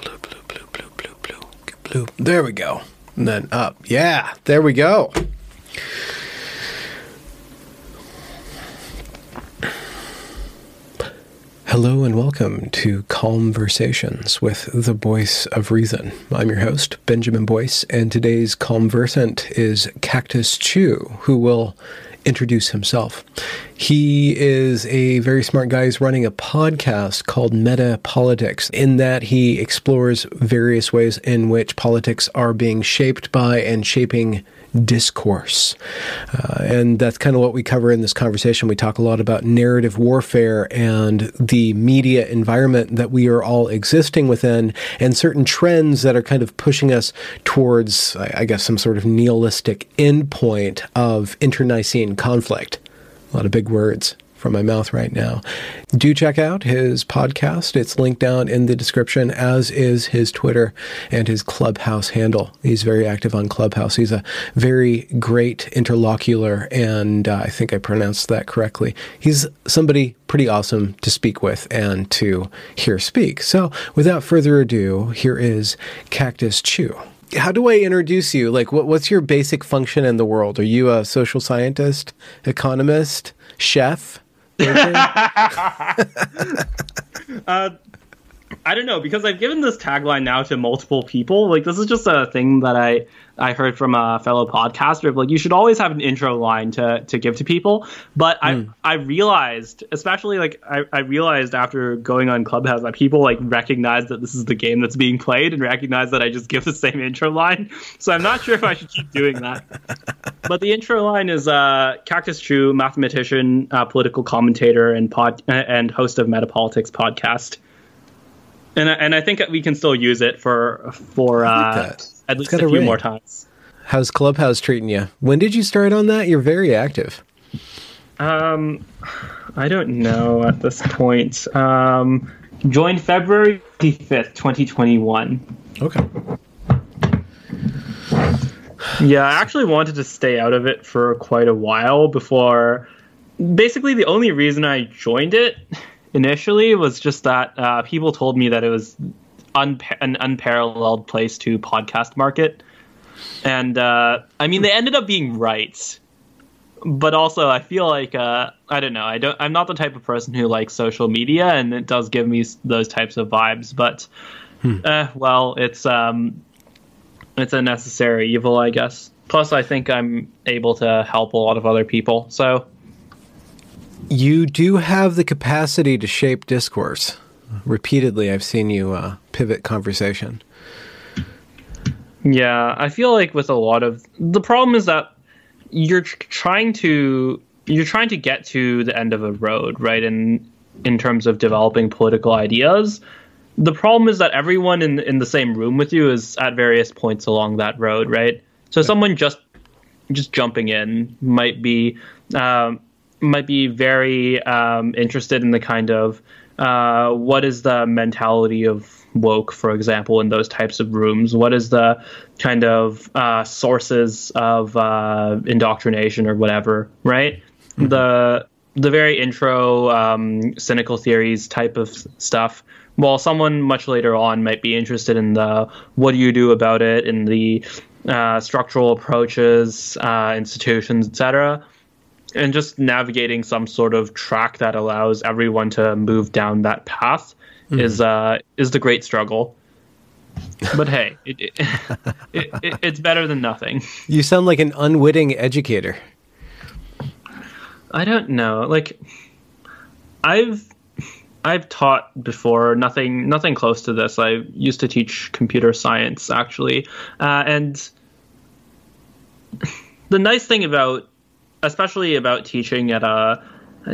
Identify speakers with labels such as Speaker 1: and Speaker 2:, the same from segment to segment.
Speaker 1: Blue, blue, blue, blue, blue, blue, blue. There we go. And then up. Yeah, there we go. Hello and welcome to Conversations with the Voice of Reason. I'm your host, Benjamin Boyce, and today's conversant is Cactus Chu, who will introduce himself. He is a very smart guy. He's running a podcast called Metapolitics, in that he explores various ways in which politics are being shaped by and shaping discourse. Uh, and that's kind of what we cover in this conversation. We talk a lot about narrative warfare and the media environment that we are all existing within, and certain trends that are kind of pushing us towards, I guess, some sort of nihilistic endpoint of internecine conflict. A lot of big words from my mouth right now. Do check out his podcast. It's linked down in the description, as is his Twitter and his Clubhouse handle. He's very active on Clubhouse. He's a very great interlocutor, and uh, I think I pronounced that correctly. He's somebody pretty awesome to speak with and to hear speak. So, without further ado, here is Cactus Chu how do I introduce you? Like, what, what's your basic function in the world? Are you a social scientist, economist, chef?
Speaker 2: Uh, I don't know because I've given this tagline now to multiple people. Like this is just a thing that I I heard from a fellow podcaster. Like you should always have an intro line to to give to people. But mm. I I realized, especially like I, I realized after going on Clubhouse that people like recognize that this is the game that's being played and recognize that I just give the same intro line. So I'm not sure if I should keep doing that. but the intro line is uh, Cactus Chu, mathematician, uh, political commentator, and pod and host of Metapolitics podcast and and I think we can still use it for for uh, at least a few ring. more times.
Speaker 1: How's Clubhouse treating you? When did you start on that? You're very active.
Speaker 2: Um, I don't know at this point. Um, joined February fifth, twenty twenty one.
Speaker 1: Okay.
Speaker 2: Yeah, I actually wanted to stay out of it for quite a while before. Basically, the only reason I joined it initially was just that uh, people told me that it was unpa- an unparalleled place to podcast market, and uh, I mean they ended up being right. But also, I feel like uh, I don't know. I don't. I'm not the type of person who likes social media, and it does give me those types of vibes. But hmm. Eh, well, it's um, it's a necessary evil, I guess. Plus, I think I'm able to help a lot of other people. So
Speaker 1: you do have the capacity to shape discourse. Repeatedly, I've seen you uh, pivot conversation.
Speaker 2: Yeah, I feel like with a lot of the problem is that you're trying to you're trying to get to the end of a road, right? In in terms of developing political ideas, the problem is that everyone in in the same room with you is at various points along that road, right? So someone just just jumping in might be um, might be very um, interested in the kind of uh, what is the mentality of woke, for example, in those types of rooms? What is the kind of uh, sources of uh, indoctrination or whatever, right? Mm-hmm. The the very intro um, cynical theories type of stuff. While someone much later on might be interested in the what do you do about it, in the uh, structural approaches, uh, institutions, etc and just navigating some sort of track that allows everyone to move down that path mm-hmm. is uh, is the great struggle. But hey, it, it, it, it's better than nothing.
Speaker 1: You sound like an unwitting educator.
Speaker 2: I don't know. Like, I've I've taught before. Nothing nothing close to this. I used to teach computer science actually, uh, and the nice thing about especially about teaching at a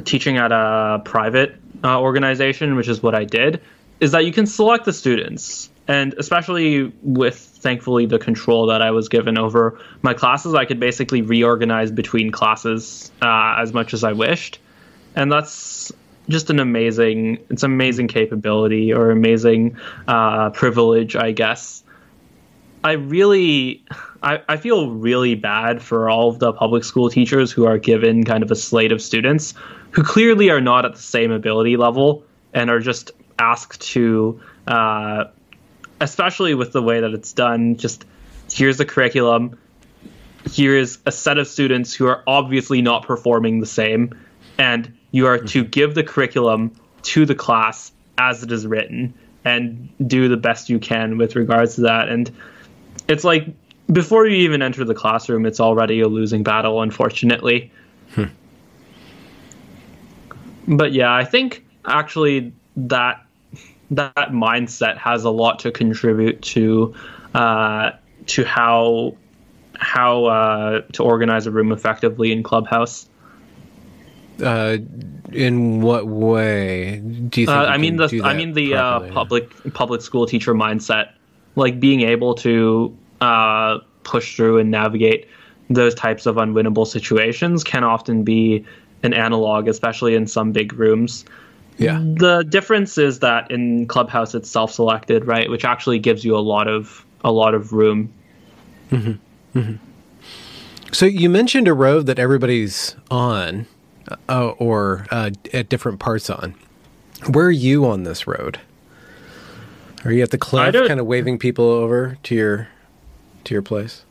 Speaker 2: teaching at a private uh, organization, which is what I did, is that you can select the students, and especially with thankfully the control that I was given over my classes, I could basically reorganize between classes uh, as much as I wished, and that's just an amazing it's an amazing capability or amazing uh, privilege, I guess. I really I, I feel really bad for all of the public school teachers who are given kind of a slate of students who clearly are not at the same ability level and are just asked to uh, especially with the way that it's done just here's the curriculum here's a set of students who are obviously not performing the same and you are to give the curriculum to the class as it is written and do the best you can with regards to that. And it's like before you even enter the classroom, it's already a losing battle, unfortunately. Hmm. But yeah, I think actually that that mindset has a lot to contribute to uh, to how how uh, to organize a room effectively in Clubhouse.
Speaker 1: Uh, in what way do you think? Uh,
Speaker 2: I, mean the, I mean the uh, public public school teacher mindset, like being able to uh, push through and navigate those types of unwinnable situations can often be an analog, especially in some big rooms.
Speaker 1: Yeah.
Speaker 2: The difference is that in Clubhouse it's self-selected, right, which actually gives you a lot of a lot of room.
Speaker 1: Mm-hmm. Mm-hmm. So you mentioned a road that everybody's on uh, or uh, at different parts on. Where are you on this road? Are you at the cliff, kind of waving people over to your to your place?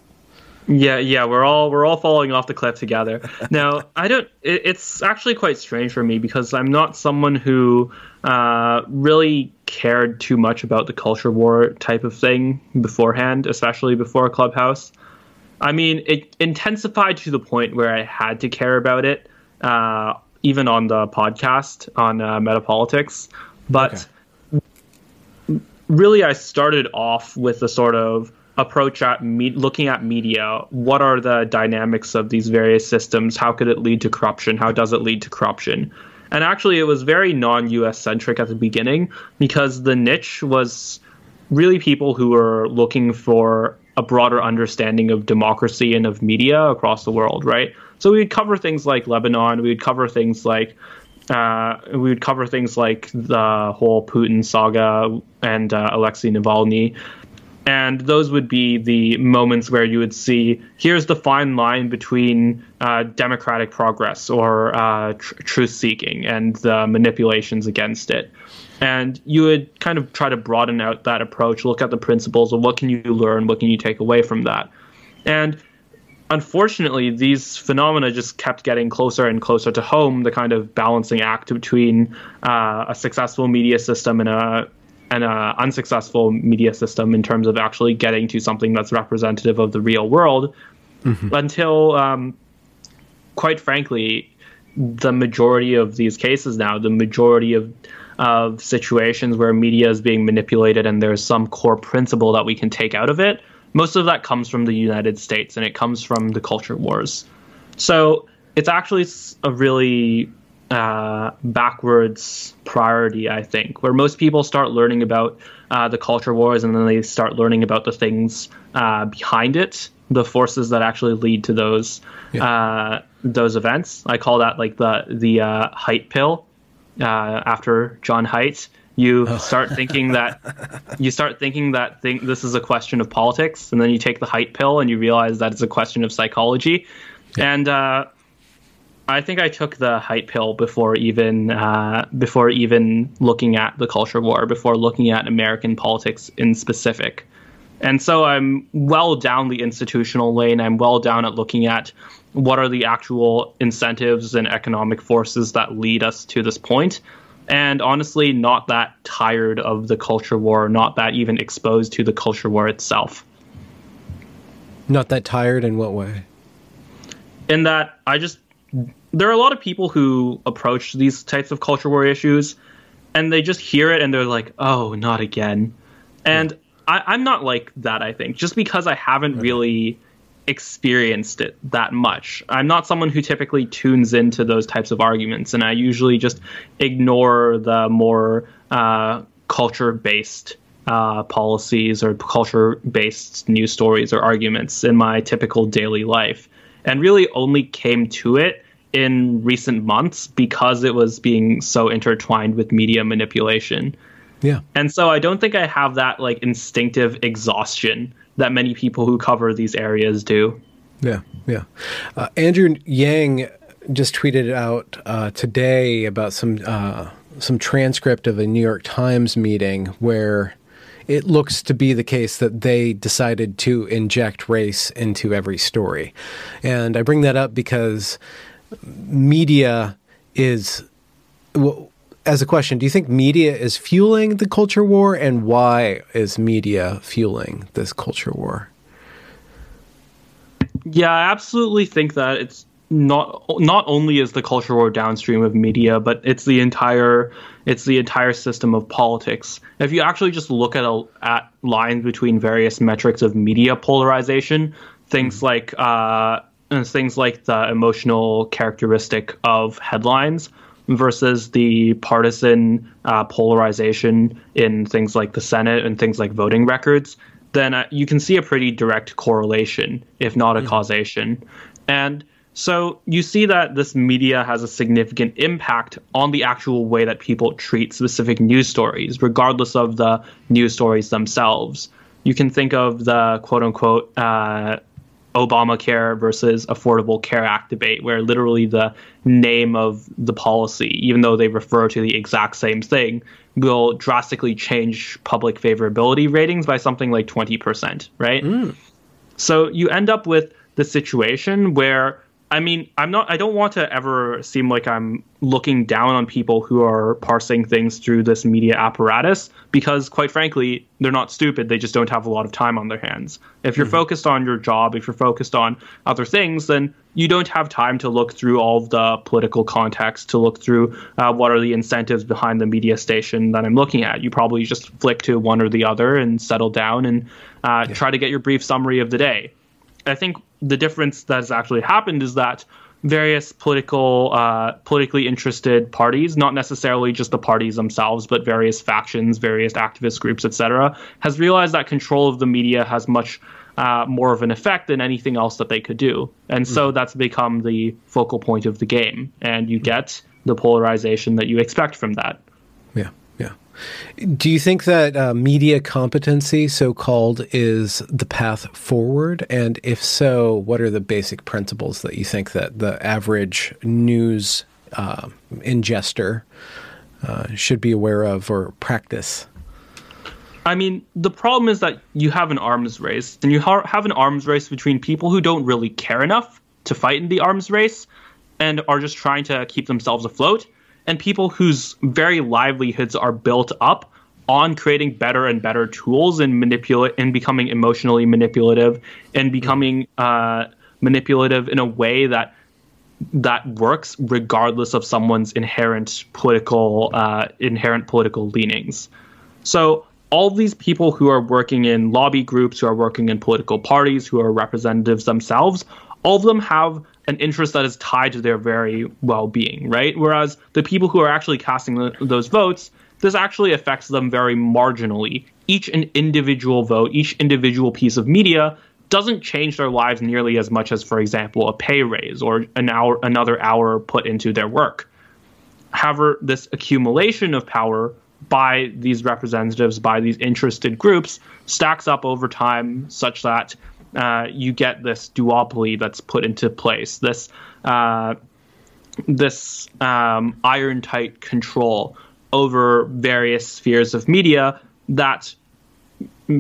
Speaker 2: Yeah, yeah, we're all we're all falling off the cliff together. now, I don't. It, it's actually quite strange for me because I'm not someone who uh, really cared too much about the culture war type of thing beforehand, especially before Clubhouse. I mean, it intensified to the point where I had to care about it uh, even on the podcast on uh, Metapolitics. But okay. really, I started off with the sort of approach at me- looking at media. What are the dynamics of these various systems? How could it lead to corruption? How does it lead to corruption? And actually, it was very non US centric at the beginning because the niche was really people who were looking for a broader understanding of democracy and of media across the world, right? So we would cover things like Lebanon. We would cover things like uh, we would cover things like the whole Putin saga and uh, Alexei Navalny. And those would be the moments where you would see here's the fine line between uh, democratic progress or uh, tr- truth seeking and the manipulations against it. And you would kind of try to broaden out that approach, look at the principles of what can you learn, what can you take away from that. And unfortunately, these phenomena just kept getting closer and closer to home. The kind of balancing act between uh, a successful media system and a and a unsuccessful media system in terms of actually getting to something that's representative of the real world. Mm-hmm. Until, um, quite frankly, the majority of these cases now, the majority of of situations where media is being manipulated and there's some core principle that we can take out of it most of that comes from the United States and it comes from the culture wars. So it's actually a really uh, backwards priority, I think, where most people start learning about uh, the culture wars and then they start learning about the things uh, behind it, the forces that actually lead to those yeah. Uh, those events. I call that like the the uh, Haidt pill uh, after John Haidt you oh. start thinking that you start thinking that thing, this is a question of politics, and then you take the Haidt pill and you realize that it's a question of psychology. Yeah. And uh, I think I took the hype pill before even uh, before even looking at the culture war, before looking at American politics in specific. And so I'm well down the institutional lane. I'm well down at looking at what are the actual incentives and economic forces that lead us to this point. point and honestly not that tired of the culture war not that even exposed to the culture war itself
Speaker 1: not that tired in what way
Speaker 2: in that i just there are a lot of people who approach these types of culture war issues and they just hear it and they're like oh not again and yeah. I, am not like that i think just because i haven't right. really experienced it that much. I'm not someone who typically tunes into those types of arguments, and I usually just ignore the more uh, culture based uh, policies or culture based news stories or arguments in my typical daily life, and really only came to it in recent months because it was being so intertwined with media manipulation.
Speaker 1: Yeah.
Speaker 2: And so I don't think I have that like instinctive exhaustion that many people who cover these areas do.
Speaker 1: Yeah, yeah. Uh, Andrew Yang just tweeted out uh, today about some uh, some transcript of a New York Times meeting where it looks to be the case that they decided to inject race into every story, and I bring that up because media is. Well, as a question, do you think media is fueling the culture war, and why is media fueling this culture war?
Speaker 2: Yeah, I absolutely think that it's not not only is the culture war downstream of media, but it's the entire it's the entire system of politics. If you actually just look at a, at lines between various metrics of media polarization, things mm-hmm. like uh, things like the emotional characteristic of headlines versus the partisan uh, polarization in things like the Senate and things like voting records, then uh, you can see a pretty direct correlation, if not a mm-hmm. causation. And so you see that this media has a significant impact on the actual way that people treat specific news stories, regardless of the news stories themselves. You can think of the quote unquote uh, Obamacare versus Affordable Care Act debate, where literally the name of the policy, even though they refer to the exact same thing, will drastically change public favorability ratings by something like 20%, right? Mm. So you end up with the situation where I mean, I'm not. I don't want to ever seem like I'm looking down on people who are parsing things through this media apparatus because, quite frankly, they're not stupid. They just don't have a lot of time on their hands. If you're mm-hmm. focused on your job, if you're focused on other things, then you don't have time to look through all the political context, to look through uh, what are the incentives behind the media station that I'm looking at. You probably just flick to one or the other and settle down and uh, yeah. try to get your brief summary of the day. I think the difference that has actually happened is that various political, uh, politically interested parties, not necessarily just the parties themselves, but various factions, various activist groups, etc., has realized that control of the media has much uh, more of an effect than anything else that they could do, and so mm. that's become the focal point of the game, and you get the polarization that you expect from that.
Speaker 1: Do you think that uh, media competency, so called, is the path forward? And if so, what are the basic principles that you think that the average news uh, ingester uh, should be aware of or practice?
Speaker 2: I mean, the problem is that you have an arms race, and you ha- have an arms race between people who don't really care enough to fight in the arms race and are just trying to keep themselves afloat and people whose very livelihoods are built up on creating better and better tools and manipulate and becoming emotionally manipulative and becoming uh, manipulative in a way that that works regardless of someone's inherent political uh, inherent political leanings. So all these people who are working in lobby groups, who are working in political parties, who are representatives themselves, all of them have an interest that is tied to their very well-being, right? Whereas the people who are actually casting the, those votes, this actually affects them very marginally. Each an individual vote, each individual piece of media doesn't change their lives nearly as much as, for example, a pay raise or an hour, another hour put into their work. However, this accumulation of power by these representatives, by these interested groups, stacks up over time such that uh, you get this duopoly that's put into place. This uh, this um, iron tight control over various spheres of media that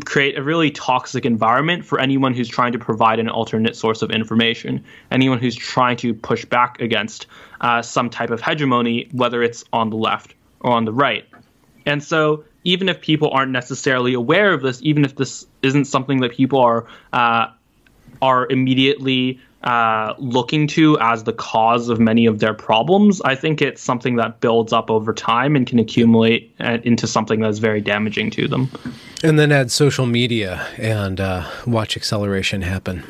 Speaker 2: create a really toxic environment for anyone who's trying to provide an alternate source of information, anyone who's trying to push back against uh, some type of hegemony, whether it's on the left or on the right. And so even if people aren't necessarily aware of this, even if this isn't something that people are uh, are immediately uh, looking to as the cause of many of their problems, I think it's something that builds up over time and can accumulate uh, into something that's very damaging to them.
Speaker 1: And then add social media and uh, watch acceleration happen.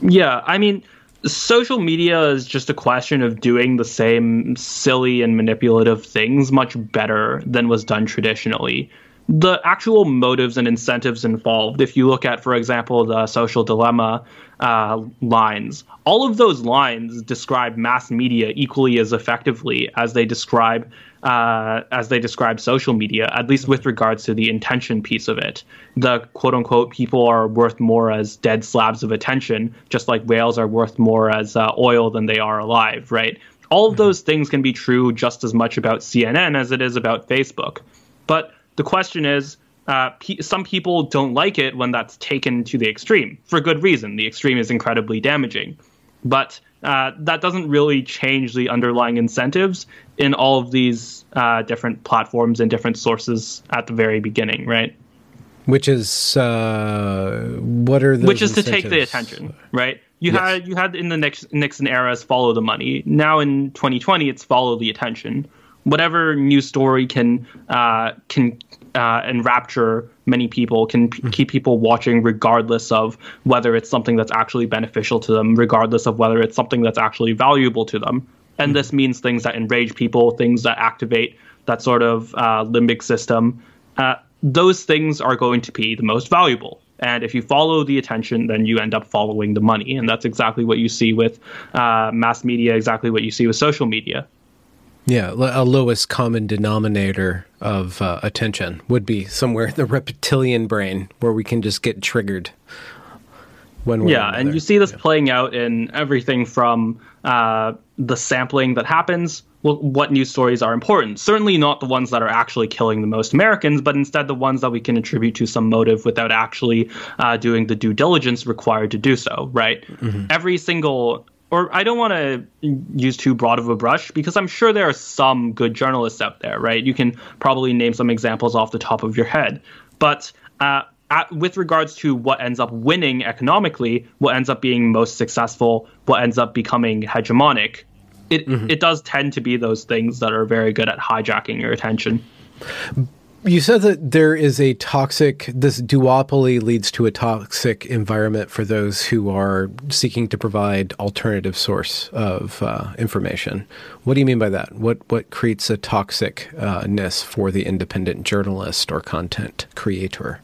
Speaker 2: Yeah, I mean, social media is just a question of doing the same silly and manipulative things much better than was done traditionally. The actual motives and incentives involved, if you look at, for example, the social dilemma uh, lines, all of those lines describe mass media equally as effectively as they describe uh, as they describe social media, at least with regards to the intention piece of it. The quote unquote people are worth more as dead slabs of attention, just like whales are worth more as uh, oil than they are alive, right? All of mm-hmm. those things can be true just as much about CNN as it is about Facebook. But the question is, uh, some people don't like it when that's taken to the extreme for good reason. The extreme is incredibly damaging. But uh, that doesn't really change the underlying incentives in all of these uh, different platforms and different sources at the very beginning, right?
Speaker 1: Which is uh, what are the
Speaker 2: which is incentives? to take the attention, right? You yes. had you had in the Nixon eras follow the money. Now in 2020, it's follow the attention. Whatever news story can uh, can uh, enrapture many people, can p- mm-hmm. keep people watching regardless of whether it's something that's actually beneficial to them, regardless of whether it's something that's actually valuable to them. And mm-hmm. this means things that enrage people, things that activate that sort of uh, limbic system. Uh, those things are going to be the most valuable. And if you follow the attention, then you end up following the money. And that's exactly what you see with uh, mass media, exactly what you see with social media.
Speaker 1: Yeah, a lowest common denominator of uh, attention would be somewhere in the reptilian brain where we can just get triggered.
Speaker 2: When yeah, and you see this yeah. playing out in everything from uh, the sampling that happens. What news stories are important? Certainly not the ones that are actually killing the most Americans, but instead the ones that we can attribute to some motive without actually uh, doing the due diligence required to do so. Right? Mm-hmm. Every single or I don't want to use too broad of a brush because I'm sure there are some good journalists out there, right? You can probably name some examples off the top of your head. But uh, at, with regards to what ends up winning economically, what ends up being most successful, what ends up becoming hegemonic, it, mm-hmm. it does tend to be those things that are very good at hijacking your attention.
Speaker 1: You said that there is a toxic, this duopoly leads to a toxic environment for those who are seeking to provide alternative source of uh, information. What do you mean by that? What, what creates a toxicness for the independent journalist or content creator?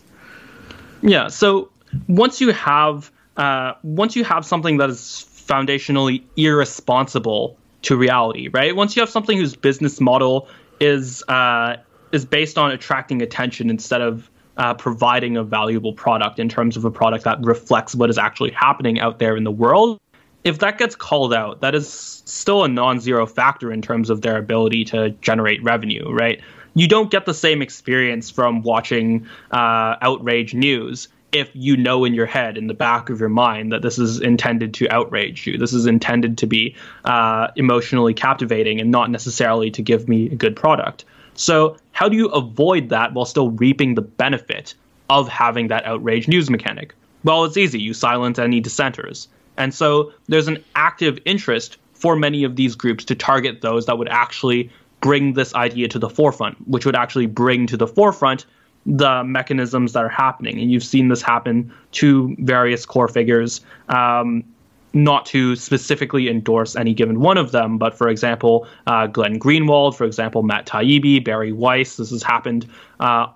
Speaker 2: Yeah, so once you have uh, once you have something that is foundationally irresponsible to reality, right? Once you have something whose business model is uh, is based on attracting attention instead of uh, providing a valuable product in terms of a product that reflects what is actually happening out there in the world. If that gets called out, that is still a non-zero factor in terms of their ability to generate revenue, right? You don't get the same experience from watching uh, outrage news if you know in your head, in the back of your mind, that this is intended to outrage you. This is intended to be uh, emotionally captivating and not necessarily to give me a good product. So, how do you avoid that while still reaping the benefit of having that outrage news mechanic? Well, it's easy. You silence any dissenters. And so there's an active interest for many of these groups to target those that would actually bring this idea to the forefront, which would actually bring to the forefront the mechanisms that are happening. And you've seen this happen to various core figures. Um, not to specifically endorse any given one of them, but for example, uh, Glenn Greenwald, for example, Matt Taibbi, Bari Weiss. This has happened uh,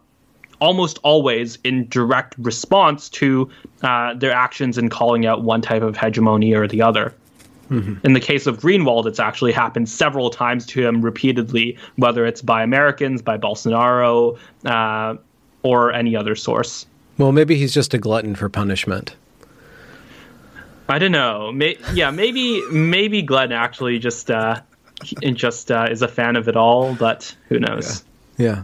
Speaker 2: almost always in direct response to uh, their actions in calling out one type of hegemony or the other. Mm-hmm. In the case of Greenwald, it's actually happened several times to him repeatedly, whether it's by Americans, by Bolsonaro, uh, or any other source.
Speaker 1: Well, maybe he's just a glutton for punishment.
Speaker 2: I don't know. May- yeah, maybe maybe Glenn actually just uh, just uh, is a fan of it all, but who knows?
Speaker 1: Yeah. yeah.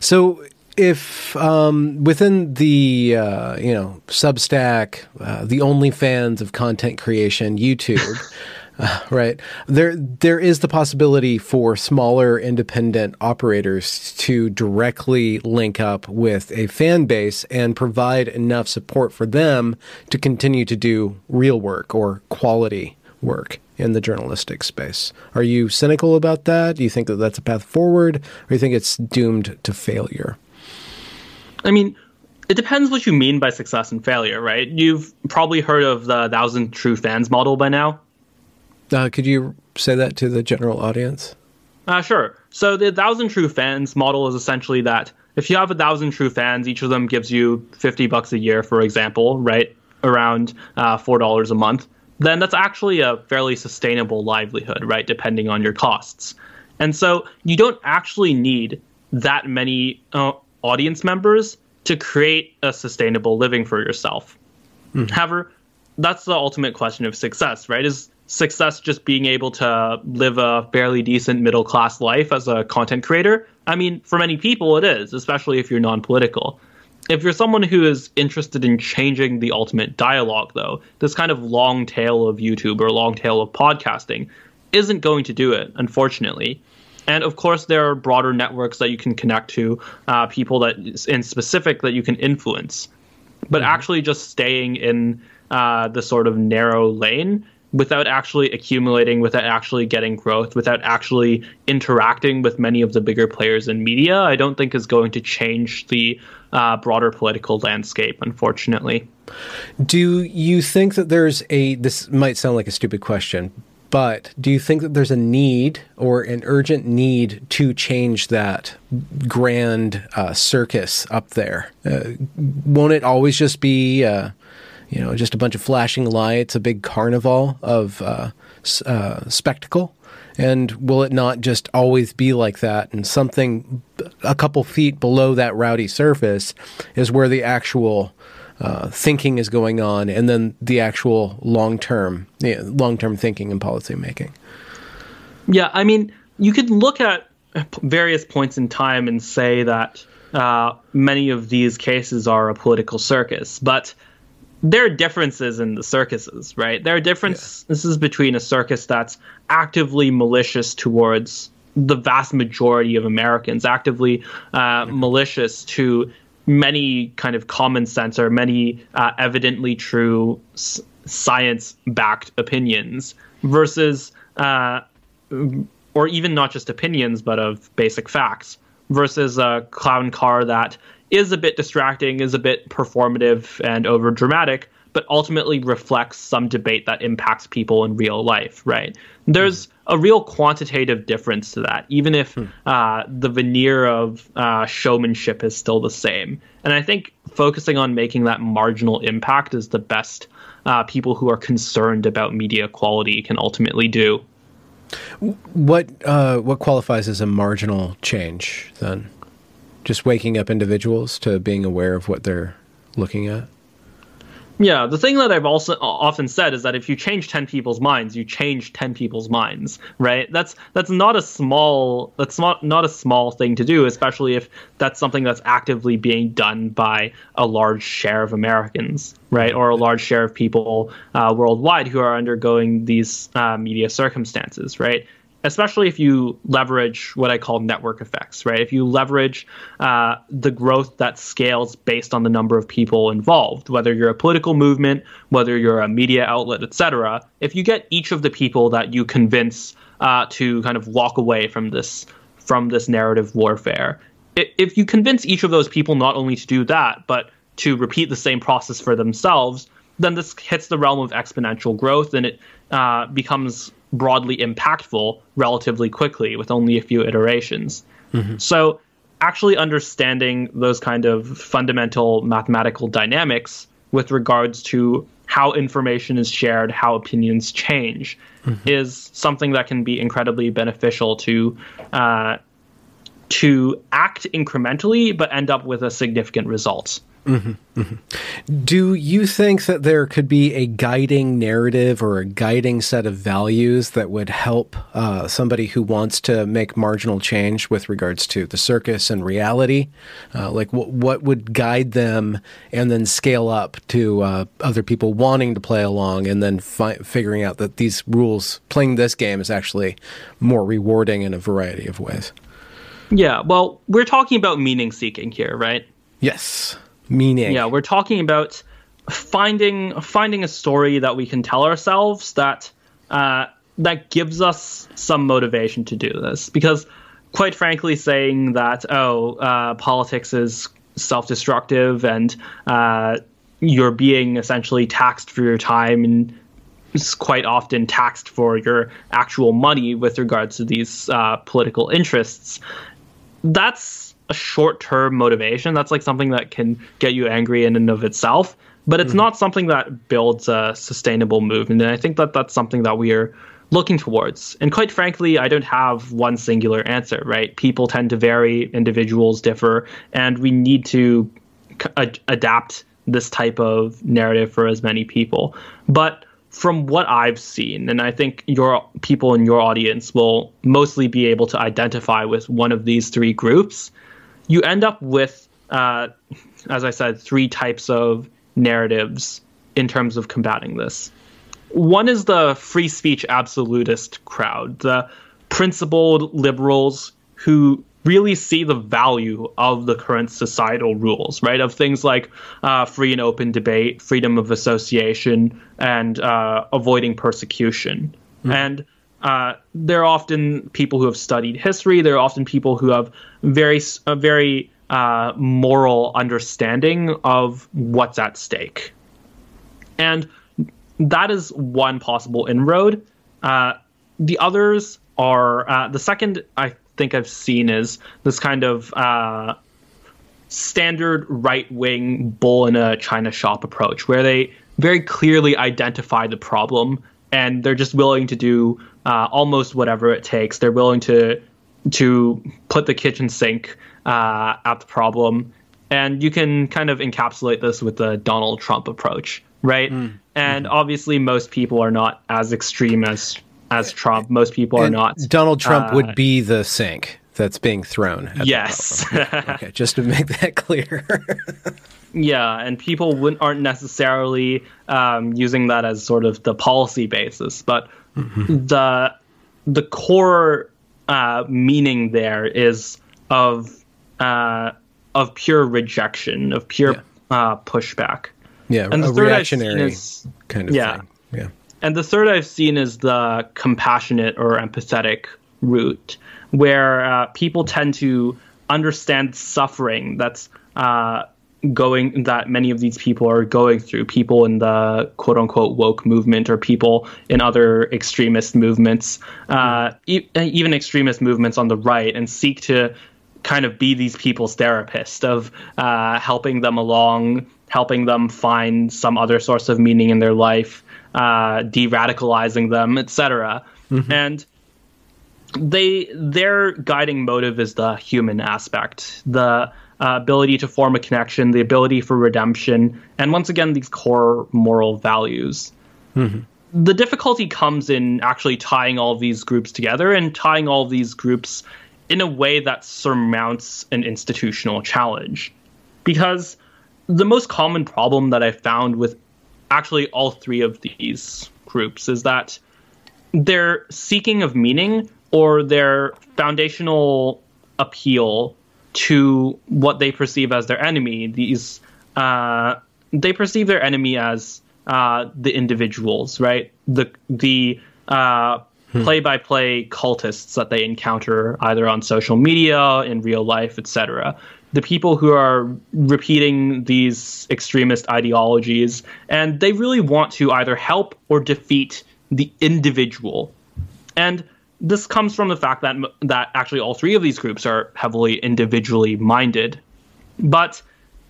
Speaker 1: So if um, within the uh, you know Substack, uh, the OnlyFans of content creation, YouTube. Uh, right. There there is the possibility for smaller independent operators to directly link up with a fan base and provide enough support for them to continue to do real work or quality work in the journalistic space. Are you cynical about that? Do you think that that's a path forward or do you think it's doomed to failure?
Speaker 2: I mean, it depends what you mean by success and failure, right? You've probably heard of the thousand true fans model by now.
Speaker 1: Uh, could you say that to the general audience?
Speaker 2: Uh, sure. So the thousand true fans model is essentially that if you have a thousand true fans, each of them gives you 50 bucks a year, for example, right? Around uh, $4 a month, then that's actually a fairly sustainable livelihood, right? Depending on your costs. And so you don't actually need that many uh, audience members to create a sustainable living for yourself. Mm. However, that's the ultimate question of success, right? Is success just being able to live a fairly decent middle class life as a content creator? I mean, for many people, it is, especially if you're non political. If you're someone who is interested in changing the ultimate dialogue, though, this kind of long tail of YouTube or long tail of podcasting isn't going to do it, unfortunately. And of course, there are broader networks that you can connect to, uh, people that in specific that you can influence. But mm-hmm. actually, just staying in uh, the sort of narrow lane without actually accumulating, without actually getting growth, without actually interacting with many of the bigger players in media, I don't think is going to change the uh, broader political landscape, unfortunately.
Speaker 1: Do you think that there's a, this might sound like a stupid question, but do you think that there's a need or an urgent need to change that grand uh, circus up there? Uh, won't it always just be uh, you know, just a bunch of flashing lights, a big carnival of uh, uh, spectacle? And will it not just always be like that? And something a couple feet below that rowdy surface is where the actual uh, thinking is going on, and then the actual long term, yeah, long term thinking and policy making.
Speaker 2: Yeah, I mean, you could look at various points in time and say that uh, many of these cases are a political circus, but there are differences in the circuses, right? There are differences yeah. between a circus that's actively malicious towards the vast majority of Americans, actively uh, malicious to many kind of common sense or many uh, evidently true s- science backed opinions versus, uh, or even not just opinions, but of basic facts versus a clown car that is a bit distracting, is a bit performative and over dramatic, but ultimately reflects some debate that impacts people in real life, right? There's a real quantitative difference to that, even if mm. uh, the veneer of uh, showmanship is still the same. And I think focusing on making that marginal impact is the best uh, people who are concerned about media quality can ultimately do.
Speaker 1: What uh, what qualifies as a marginal change then? Just waking up individuals to being aware of what they're looking at?
Speaker 2: Yeah, the thing that I've also often said is that if you change 10 people's minds, you change 10 people's minds, right? That's that's not a small that's not not a small thing to do, especially if that's something that's actively being done by a large share of Americans, right? Or a large share of people uh, worldwide who are undergoing these uh, media circumstances, right? Especially if you leverage what I call network effects, right? If you leverage uh, the growth that scales based on the number of people involved, whether you're a political movement, whether you're a media outlet, etc. If you get each of the people that you convince uh, to kind of walk away from this from this narrative warfare, if you convince each of those people not only to do that, but to repeat the same process for themselves, then this hits the realm of exponential growth and it uh, becomes broadly impactful relatively quickly with only a few iterations. Mm-hmm. So, actually understanding those kind of fundamental mathematical dynamics with regards to how information is shared, how opinions change, mm-hmm. is something that can be incredibly beneficial to uh, to act incrementally, but end up with a significant result. Mm-hmm,
Speaker 1: mm-hmm. Do you think that there could be a guiding narrative or a guiding set of values that would help uh, somebody who wants to make marginal change with regards to the circus and reality? Uh, like, w- what would guide them and then scale up to uh, other people wanting to play along and then fi- figuring out that these rules, playing this game, is actually more rewarding in a variety of ways?
Speaker 2: Yeah, well, we're talking about meaning seeking here, right?
Speaker 1: Yes meaning.
Speaker 2: Yeah, we're talking about finding finding a story that we can tell ourselves that uh, that gives us some motivation to do this. Because, quite frankly, saying that oh, uh, politics is self-destructive and uh, you're being essentially taxed for your time and quite often taxed for your actual money with regards to these uh, political interests. That's a short term motivation. That's like something that can get you angry in and of itself, but it's mm-hmm. not something that builds a sustainable movement. And I think that that's something that we are looking towards. And quite frankly, I don't have one singular answer, right? People tend to vary, individuals differ, and we need to adapt this type of narrative for as many people. But from what I've seen, and I think your people in your audience will mostly be able to identify with one of these three groups, you end up with, uh, as I said, three types of narratives in terms of combating this. One is the free speech absolutist crowd, the principled liberals who really see the value of the current societal rules, right? Of things like uh, free and open debate, freedom of association, and uh, avoiding persecution. Mm. And uh, they're often people who have studied history. They're often people who have very, a very uh, moral understanding of what's at stake. And that is one possible inroad. Uh, the others are uh, the second I think I've seen is this kind of uh, standard right wing bull in a china shop approach, where they very clearly identify the problem and they're just willing to do uh, almost whatever it takes. They're willing to to put the kitchen sink uh, at the problem, and you can kind of encapsulate this with the Donald Trump approach, right? Mm. And mm-hmm. obviously, most people are not as extreme as as Trump. Most people and are not.
Speaker 1: Donald Trump uh, would be the sink that's being thrown.
Speaker 2: yes.
Speaker 1: Okay, just to make that clear.
Speaker 2: yeah, and people wouldn't, aren't necessarily um, using that as sort of the policy basis, but mm-hmm. the the core uh, meaning there is of uh, of pure rejection, of pure yeah. uh, pushback.
Speaker 1: Yeah, and the third reactionary is, kind of yeah. thing. Yeah.
Speaker 2: And the third I've seen is the compassionate or empathetic route, where uh, people tend to understand suffering that's uh, going that many of these people are going through. People in the quote unquote woke movement or people in other extremist movements, uh, e- even extremist movements on the right, and seek to kind of be these people's therapist of uh, helping them along, helping them find some other source of meaning in their life uh, de-radicalizing them, etc. Mm-hmm. And they their guiding motive is the human aspect, the uh, ability to form a connection, the ability for redemption, and once again these core moral values. Mm-hmm. The difficulty comes in actually tying all these groups together and tying all these groups in a way that surmounts an institutional challenge. Because the most common problem that I found with actually all three of these groups is that their seeking of meaning or their foundational appeal to what they perceive as their enemy. These uh, they perceive their enemy as uh, the individuals, right? The the uh, play-by-play cultists that they encounter either on social media, in real life, etc the people who are repeating these extremist ideologies, and they really want to either help or defeat the individual. And this comes from the fact that that actually all three of these groups are heavily individually minded. But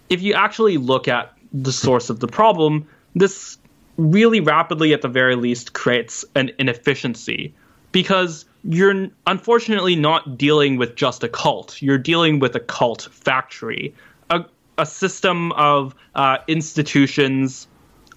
Speaker 2: if you actually look at the source of the problem, this really rapidly, at the very least, creates an inefficiency because you're unfortunately not dealing with just a cult. You're dealing with a cult factory, a, a system of uh, institutions,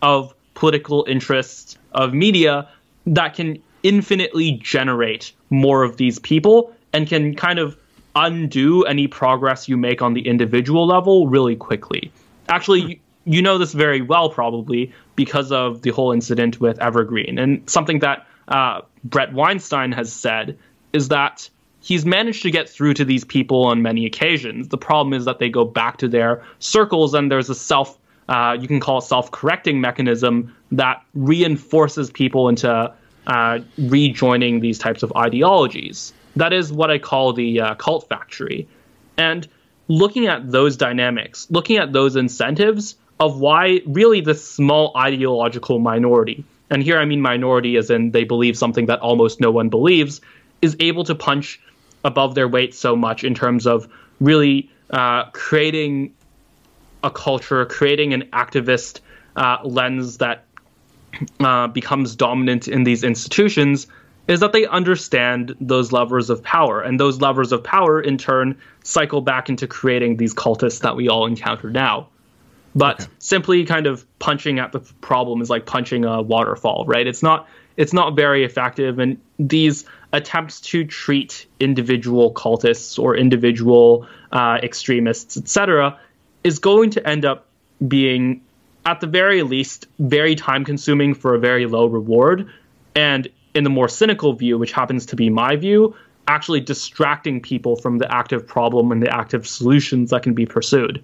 Speaker 2: of political interests, of media that can infinitely generate more of these people and can kind of undo any progress you make on the individual level really quickly. Actually, you, you know this very well, probably because of the whole incident with Evergreen and something that uh, Bret Weinstein has said is that he's managed to get through to these people on many occasions. The problem is that they go back to their circles, and there's a self, uh, you can call it self correcting mechanism that reinforces people into uh, rejoining these types of ideologies. That is what I call the uh, cult factory. And looking at those dynamics, looking at those incentives of why really this small ideological minority and here I mean minority as in they believe something that almost no one believes, is able to punch above their weight so much in terms of really uh, creating a culture, creating an activist uh, lens that uh, becomes dominant in these institutions is that they understand those levers of power. And those levers of power, in turn, cycle back into creating these cultists that we all encounter now. But okay. simply kind of punching at the problem is like punching a waterfall, right? It's not it's not very effective and these attempts to treat individual cultists or individual uh, extremists, etc., is going to end up being, at the very least, very time consuming for a very low reward. And in the more cynical view, which happens to be my view, actually distracting people from the active problem and the active solutions that can be pursued.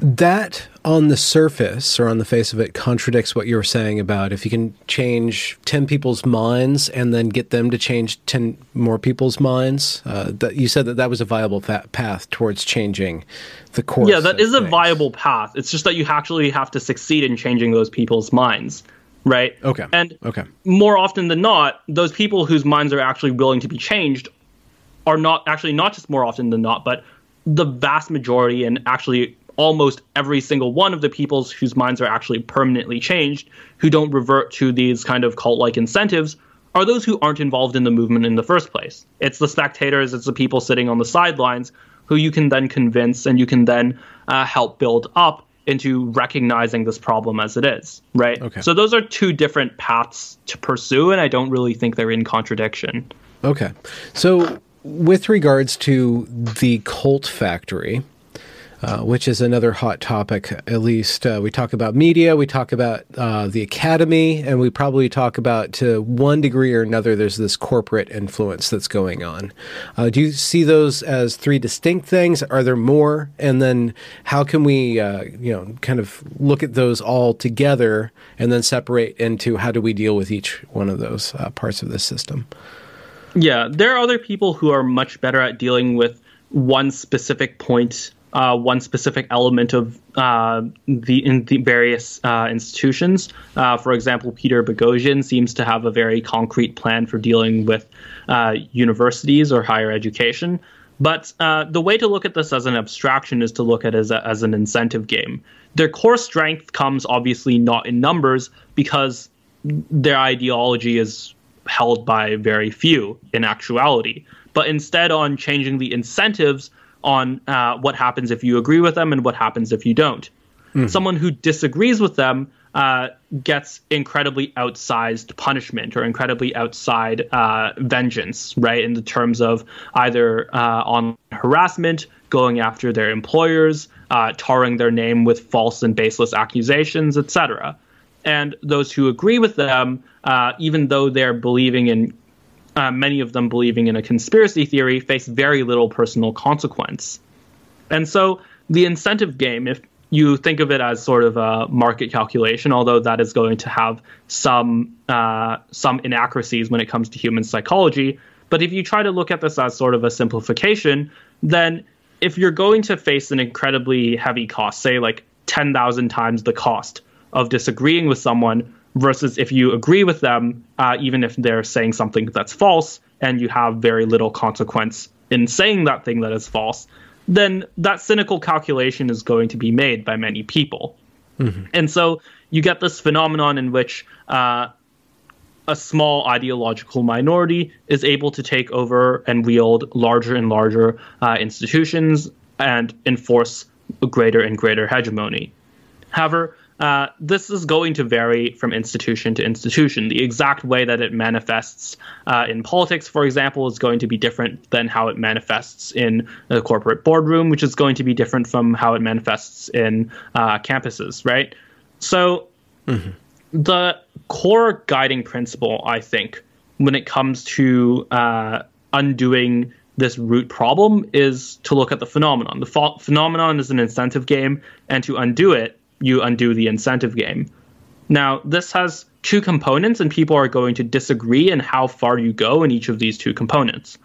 Speaker 1: That on the surface or on the face of it contradicts what you were saying about if you can change 10 people's minds and then get them to change 10 more people's minds. Uh, that you said that that was a viable fa- path towards changing the course.
Speaker 2: Yeah, that is things. a viable path. It's just that you actually have to succeed in changing those people's minds. Right.
Speaker 1: Okay.
Speaker 2: And
Speaker 1: okay.
Speaker 2: more often than not, those people whose minds are actually willing to be changed are not actually not just more often than not, but the vast majority and actually almost every single one of the peoples whose minds are actually permanently changed, who don't revert to these kind of cult like incentives, are those who aren't involved in the movement in the first place. It's the spectators, it's the people sitting on the sidelines who you can then convince and you can then uh, help build up into recognizing this problem as it is, right?
Speaker 1: Okay.
Speaker 2: So those are two different paths to pursue, and I don't really think they're in contradiction.
Speaker 1: Okay. So with regards to the cult factory, uh, which is another hot topic. At least uh, we talk about media, we talk about uh, the academy, and we probably talk about to one degree or another. There's this corporate influence that's going on. Uh, do you see those as three distinct things? Are there more? And then how can we, uh, you know, kind of look at those all together and then separate into how do we deal with each one of those parts of the system?
Speaker 2: Yeah, there are other people who are much better at dealing with one specific point uh, one specific element of uh, the in the various uh, institutions. Uh, for example, Peter Boghossian seems to have a very concrete plan for dealing with uh, universities or higher education. But uh, the way to look at this as an abstraction is to look at it as, a, as an incentive game. Their core strength comes obviously not in numbers because their ideology is held by very few in actuality, but instead on changing the incentives on uh, what happens if you agree with them and what happens if you don't. Mm. Someone who disagrees with them uh, gets incredibly outsized punishment or incredibly outside uh, vengeance, right? In the terms of either uh, on harassment, going after their employers, uh, tarring their name with false and baseless accusations, etc. And those who agree with them, uh, even though they're believing in uh, many of them believing in a conspiracy theory, face very little personal consequence. And so the incentive game, if you think of it as sort of a market calculation, although that is going to have some uh, some inaccuracies when it comes to human psychology. But if you try to look at this as sort of a simplification, then if you're going to face an incredibly heavy cost, say like 10,000 times the cost of disagreeing with someone versus if you agree with them, uh, even if they're saying something that's false and you have very little consequence in saying that thing that is false, then that cynical calculation is going to be made by many people. Mm-hmm. And so you get this phenomenon in which uh, a small ideological minority is able to take over and wield larger and larger uh, institutions and enforce a greater and greater hegemony. However, uh, this is going to vary from institution to institution. The exact way that it manifests uh, in politics, for example, is going to be different than how it manifests in the corporate boardroom, which is going to be different from how it manifests in uh, campuses, right? So, mm-hmm. the core guiding principle, I think, when it comes to uh, undoing this root problem is to look at the phenomenon. The ph- phenomenon is an incentive game, and to undo it, you undo the incentive game. Now, this has two components, and people are going to disagree in how far you go in each of these two components.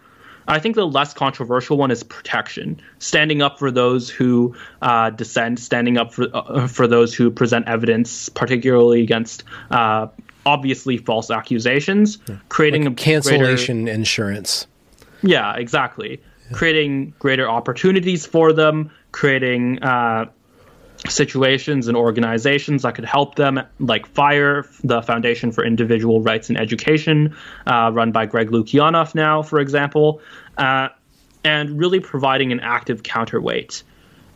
Speaker 2: I think the less controversial one is protection, standing up for those who uh, dissent, standing up for uh, for those who present evidence, particularly against uh, obviously false accusations, creating
Speaker 1: like
Speaker 2: a
Speaker 1: cancellation
Speaker 2: greater,
Speaker 1: insurance.
Speaker 2: Yeah, exactly. Yeah. Creating greater opportunities for them, creating uh, situations and organizations that could help them, like FIRE, the Foundation for Individual Rights in Education, uh, run by Greg Lukianoff now, for example, uh, and really providing an active counterweight.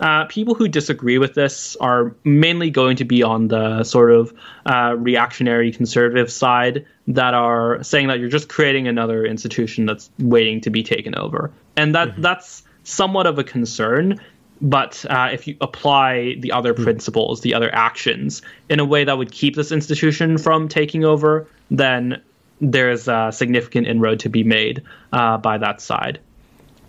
Speaker 2: Uh, people who disagree with this are mainly going to be on the sort of uh, reactionary conservative side that are saying that you're just creating another institution that's waiting to be taken over, and that mm-hmm. that's somewhat of a concern. But uh, if you apply the other mm-hmm. principles, the other actions, in a way that would keep this institution from taking over, then there's a significant inroad to be made uh, by that side.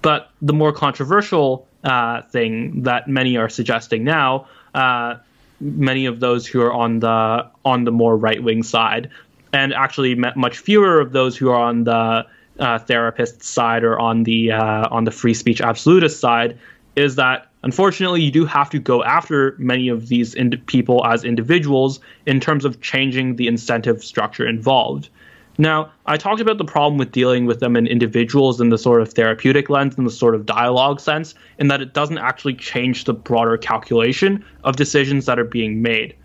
Speaker 2: But the more controversial uh, thing that many are suggesting now. Uh, many of those who are on the on the more right wing side, and actually much fewer of those who are on the uh, therapist side or on the uh, on the free speech absolutist side, is that unfortunately you do have to go after many of these ind- people as individuals in terms of changing the incentive structure involved. Now, I talked about the problem with dealing with them in individuals in the sort of therapeutic lens and the sort of dialogue sense, in that it doesn't actually change the broader calculation of decisions that are being made.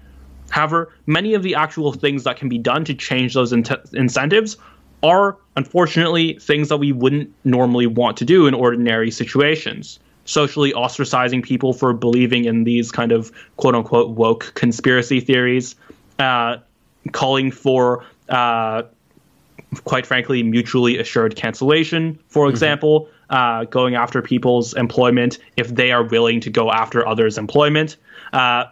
Speaker 2: However, many of the actual things that can be done to change those in- incentives are, unfortunately, things that we wouldn't normally want to do in ordinary situations. Socially ostracizing people for believing in these kind of quote unquote woke conspiracy theories, uh, calling for uh, quite frankly, mutually assured cancellation, for mm-hmm. example, uh, going after people's employment if they are willing to go after others' employment, uh,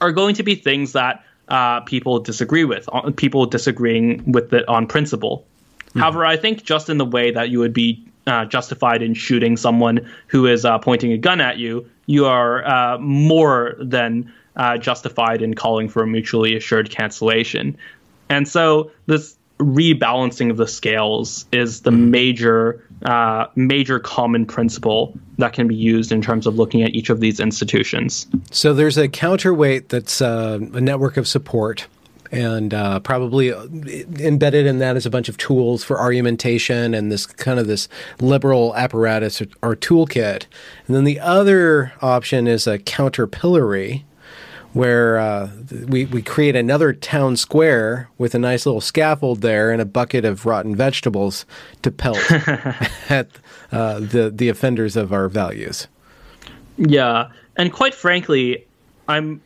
Speaker 2: are going to be things that uh, people disagree with, people disagreeing with it on principle. Mm-hmm. However, I think just in the way that you would be uh, justified in shooting someone who is uh, pointing a gun at you, you are uh, more than justified in calling for a mutually assured cancellation. And so this rebalancing of the scales is the mm-hmm. major uh, major common principle that can be used in terms of looking at each of these institutions.
Speaker 1: So there's a counterweight that's uh, a network of support. And uh, probably uh, embedded in that is a bunch of tools for argumentation and this kind of this liberal apparatus or, or toolkit. And then the other option is a counter pillory, where uh, we, we create another town square with a nice little scaffold there and a bucket of rotten vegetables to pelt at uh, the, the offenders of our values.
Speaker 2: Yeah. And quite frankly, I'm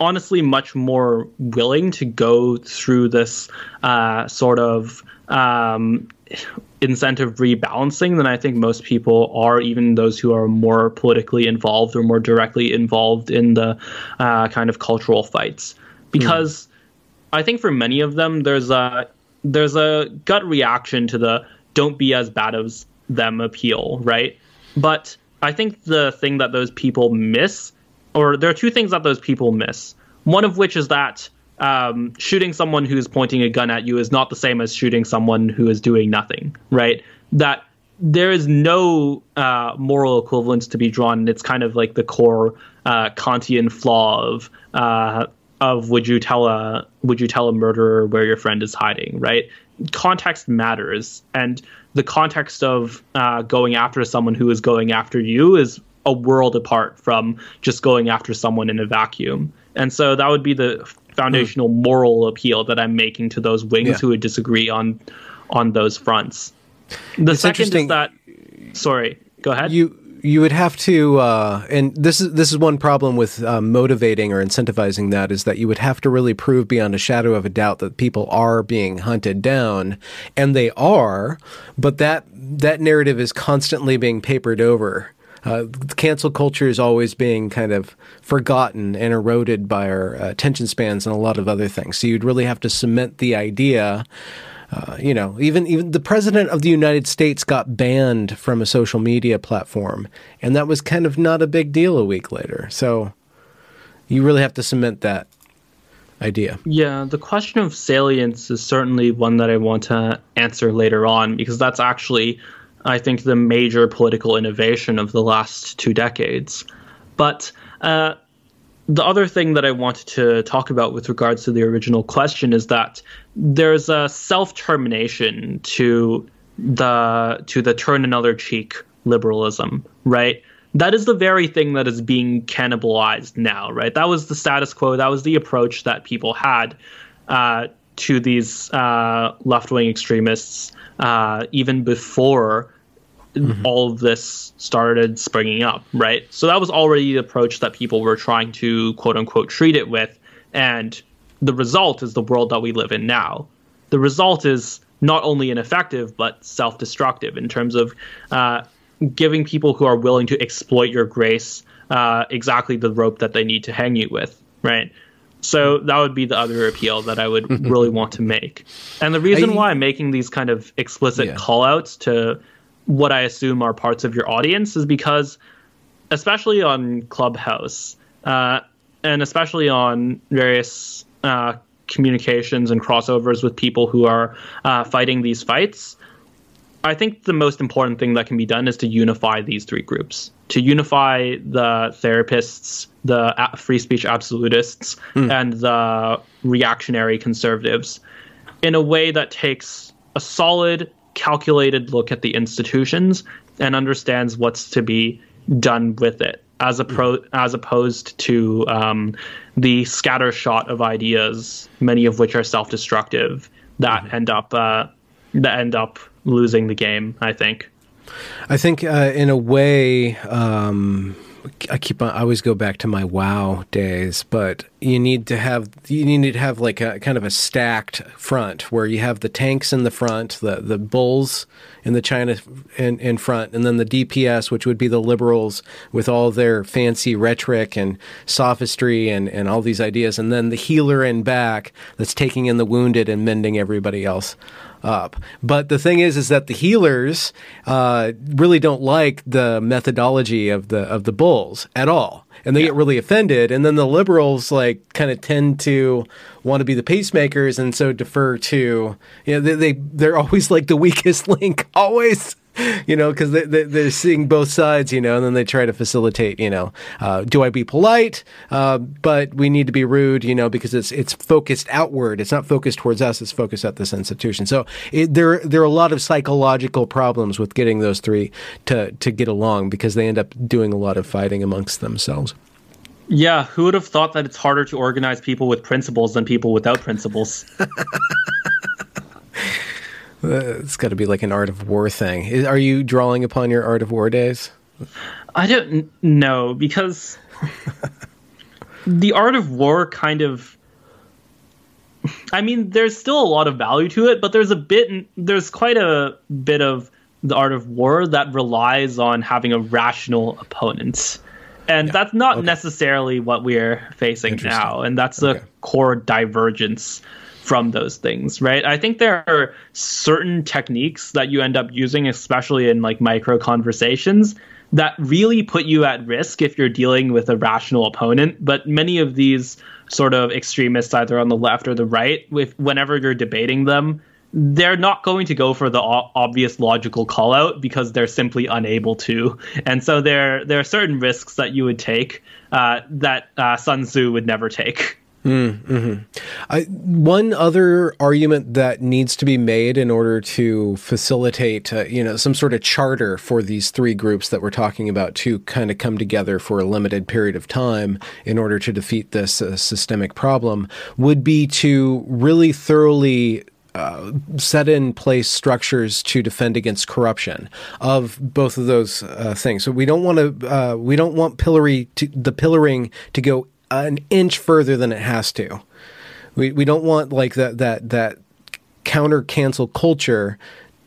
Speaker 2: honestly much more willing to go through this uh, sort of um, incentive rebalancing than I think most people are, even those who are more politically involved or more directly involved in the uh, kind of cultural fights. Because mm. I think for many of them, there's a there's a gut reaction to the "don't be as bad as them" appeal, right? But I think the thing that those people miss, or there are two things that those people miss. One of which is that um, shooting someone who's pointing a gun at you is not the same as shooting someone who is doing nothing, right? That there is no uh, moral equivalence to be drawn. It's kind of like the core uh, Kantian flaw of uh, of would you tell a would you tell a murderer where your friend is hiding, right? Context matters, and the context of uh, going after someone who is going after you is a world apart from just going after someone in a vacuum. And so that would be the foundational mm. moral appeal that I'm making to those wings yeah. who would disagree on on those fronts. The it's second is that sorry, go ahead.
Speaker 1: You you would have to, uh, and this is this is one problem with uh, motivating or incentivizing that is that you would have to really prove beyond a shadow of a doubt that people are being hunted down, and they are, but that that narrative is constantly being papered over uh, cancel culture is always being kind of forgotten and eroded by our uh, attention spans and a lot of other things. So you'd really have to cement the idea. Uh, you know, even even the president of the United States got banned from a social media platform, and that was kind of not a big deal a week later. So you really have to cement that idea.
Speaker 2: Yeah, the question of salience is certainly one that I want to answer later on because that's actually I think, the major political innovation of the last two decades. But uh, the other thing that I wanted to talk about with regards to the original question is that there's a self termination to the to the turn another cheek liberalism, right? That is the very thing that is being cannibalized now, right? That was the status quo. That was the approach that people had uh, to these uh, left wing extremists uh, even before mm-hmm. all of this started springing up, right? So that was already the approach that people were trying to quote unquote treat it with. And the result is the world that we live in now. The result is not only ineffective, but self destructive in terms of uh, giving people who are willing to exploit your grace uh, exactly the rope that they need to hang you with, right? So that would be the other appeal that I would really want to make. And the reason I, why I'm making these kind of explicit yeah. call outs to what I assume are parts of your audience is because, especially on Clubhouse, uh, and especially on various uh, communications and crossovers with people who are uh, fighting these fights, I think the most important thing that can be done is to unify these three groups, to unify the therapists, the free speech absolutists, mm. and the reactionary conservatives in a way that takes a solid calculated look at the institutions and understands what's to be done with it as a pro, as opposed to um, the scattershot of ideas, many of which are self-destructive, that mm-hmm. end up uh, that end up losing the game. I think.
Speaker 1: I think, uh, in a way, um, I keep on, I always go back to my WoW days, but you need to have you need to have like a kind of a stacked front where you have the tanks in the front, the the bulls in the China in, in front, and then the DPS, which would be the liberals with all their fancy rhetoric and sophistry and, and all these ideas, and then the healer in back that's taking in the wounded and mending everybody else up. But the thing is, is that the healers uh, really don't like the methodology of the of the bulls at all, and they yeah. get really offended. And then the liberals like kind of tend to want to be the pacemakers, and so defer to you know they, they they're always like the weakest link, always. you know, because they, they, they're seeing both sides, you know, and then they try to facilitate, you know, uh, do I be polite? Uh, but we need to be rude, you know, because it's it's focused outward. It's not focused towards us. It's focused at this institution. So it, there there are a lot of psychological problems with getting those three to to get along because they end up doing a lot of fighting amongst themselves.
Speaker 2: Yeah, who would have thought that it's harder to organize people with principles than people without principles?
Speaker 1: Uh, it's got to be like an art of war thing. Are you drawing upon your art of war days?
Speaker 2: I don't know because the art of war kind of. I mean, there's still a lot of value to it, but there's a bit, there's quite a bit of the art of war that relies on having a rational opponent. And yeah. that's not okay. necessarily what we're facing now. And that's okay. a core divergence from those things, right? I think there are certain techniques that you end up using, especially in like micro conversations, that really put you at risk if you're dealing with a rational opponent. But many of these sort of extremists, either on the left or the right, with whenever you're debating them, they're not going to go for the o- obvious logical call out because they're simply unable to. And so there there are certain risks that you would take uh, that uh, Sun Tzu would never take.
Speaker 1: Mm-hmm. I, one other argument that needs to be made in order to facilitate, uh, you know, some sort of charter for these three groups that we're talking about to kind of come together for a limited period of time in order to defeat this uh, systemic problem would be to really thoroughly uh, set in place structures to defend against corruption of both of those uh, things. So we don't want to uh, we don't want pillory to, the pillaring to go an inch further than it has to. We we don't want like that that that counter cancel culture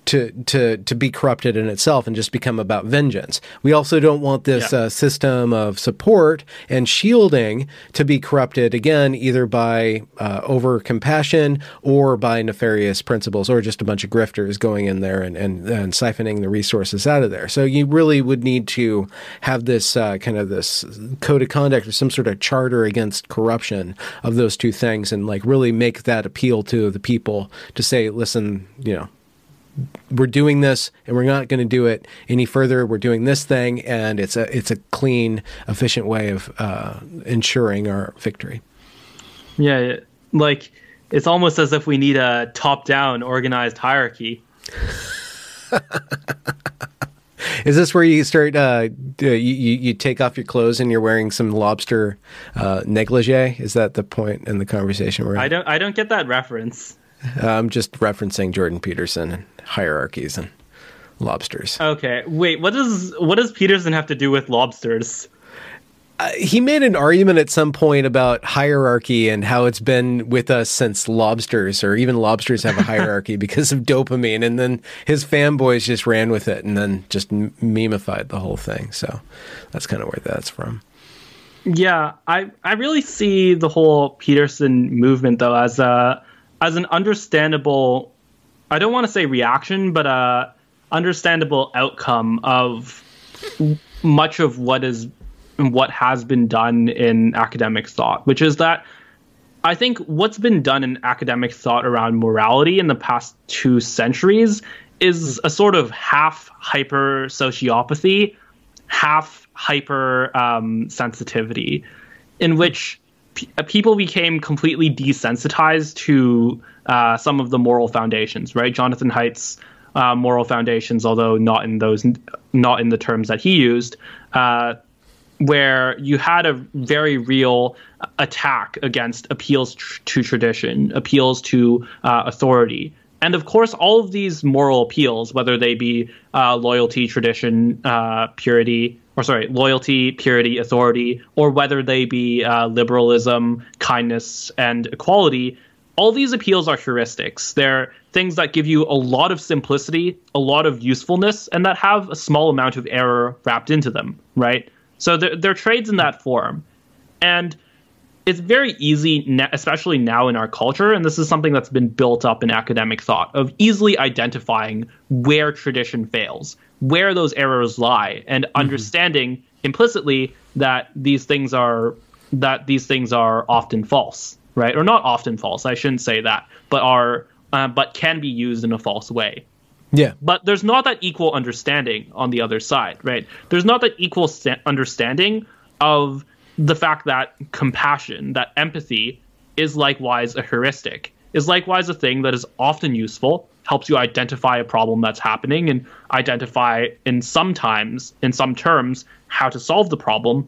Speaker 1: to to to be corrupted in itself and just become about vengeance. We also don't want this yeah. uh, system of support and shielding to be corrupted again, either by uh, over compassion or by nefarious principles, or just a bunch of grifters going in there and, and, and siphoning the resources out of there. So you really would need to have this uh, kind of this code of conduct or some sort of charter against corruption of those two things, and like really make that appeal to the people to say, listen, you know we're doing this and we're not going to do it any further. We're doing this thing, and it's a it's a clean, efficient way of uh, ensuring our victory.
Speaker 2: Yeah, like it's almost as if we need a top-down organized hierarchy.
Speaker 1: Is this where you start? Uh, you, you take off your clothes and you're wearing some lobster uh, negligee? Is that the point in the conversation? Where
Speaker 2: I don't I don't get that reference.
Speaker 1: I'm just referencing Jordan Peterson hierarchies and lobsters.
Speaker 2: Okay, wait. What does what does Peterson have to do with lobsters?
Speaker 1: Uh, he made an argument at some point about hierarchy and how it's been with us since lobsters, or even lobsters have a hierarchy because of dopamine. And then his fanboys just ran with it and then just memeified the whole thing. So that's kind of where that's from.
Speaker 2: Yeah, I I really see the whole Peterson movement though as a as an understandable. I don't want to say reaction, but a understandable outcome of much of what is what has been done in academic thought, which is that I think what's been done in academic thought around morality in the past two centuries is a sort of half hyper sociopathy, half hyper um, sensitivity, in which p- uh, people became completely desensitized to uh, some of the moral foundations. Right, Jonathan Haidt's uh, moral foundations, although not in those, not in the terms that he used. Uh, where you had a very real attack against appeals tr- to tradition, appeals to uh, authority. And of course, all of these moral appeals, whether they be uh, loyalty, tradition, uh, purity, or sorry, loyalty, purity, authority, or whether they be uh, liberalism, kindness, and equality, all these appeals are heuristics. They're things that give you a lot of simplicity, a lot of usefulness, and that have a small amount of error wrapped into them, right? So they're, they're trades in that form. And it's very easy, especially now in our culture, and this is something that's been built up in academic thought, of easily identifying where tradition fails, where those errors lie, and mm-hmm. understanding implicitly that these things are that these things are often false, right? Or not often false. I shouldn't say that, but are uh, but can be used in a false way.
Speaker 1: Yeah.
Speaker 2: But there's not that equal understanding on the other side, right? There's not that equal st- understanding of the fact that compassion, that empathy, is likewise a heuristic, is likewise a thing that is often useful, helps you identify a problem that's happening and identify in sometimes, in some terms, how to solve the problem,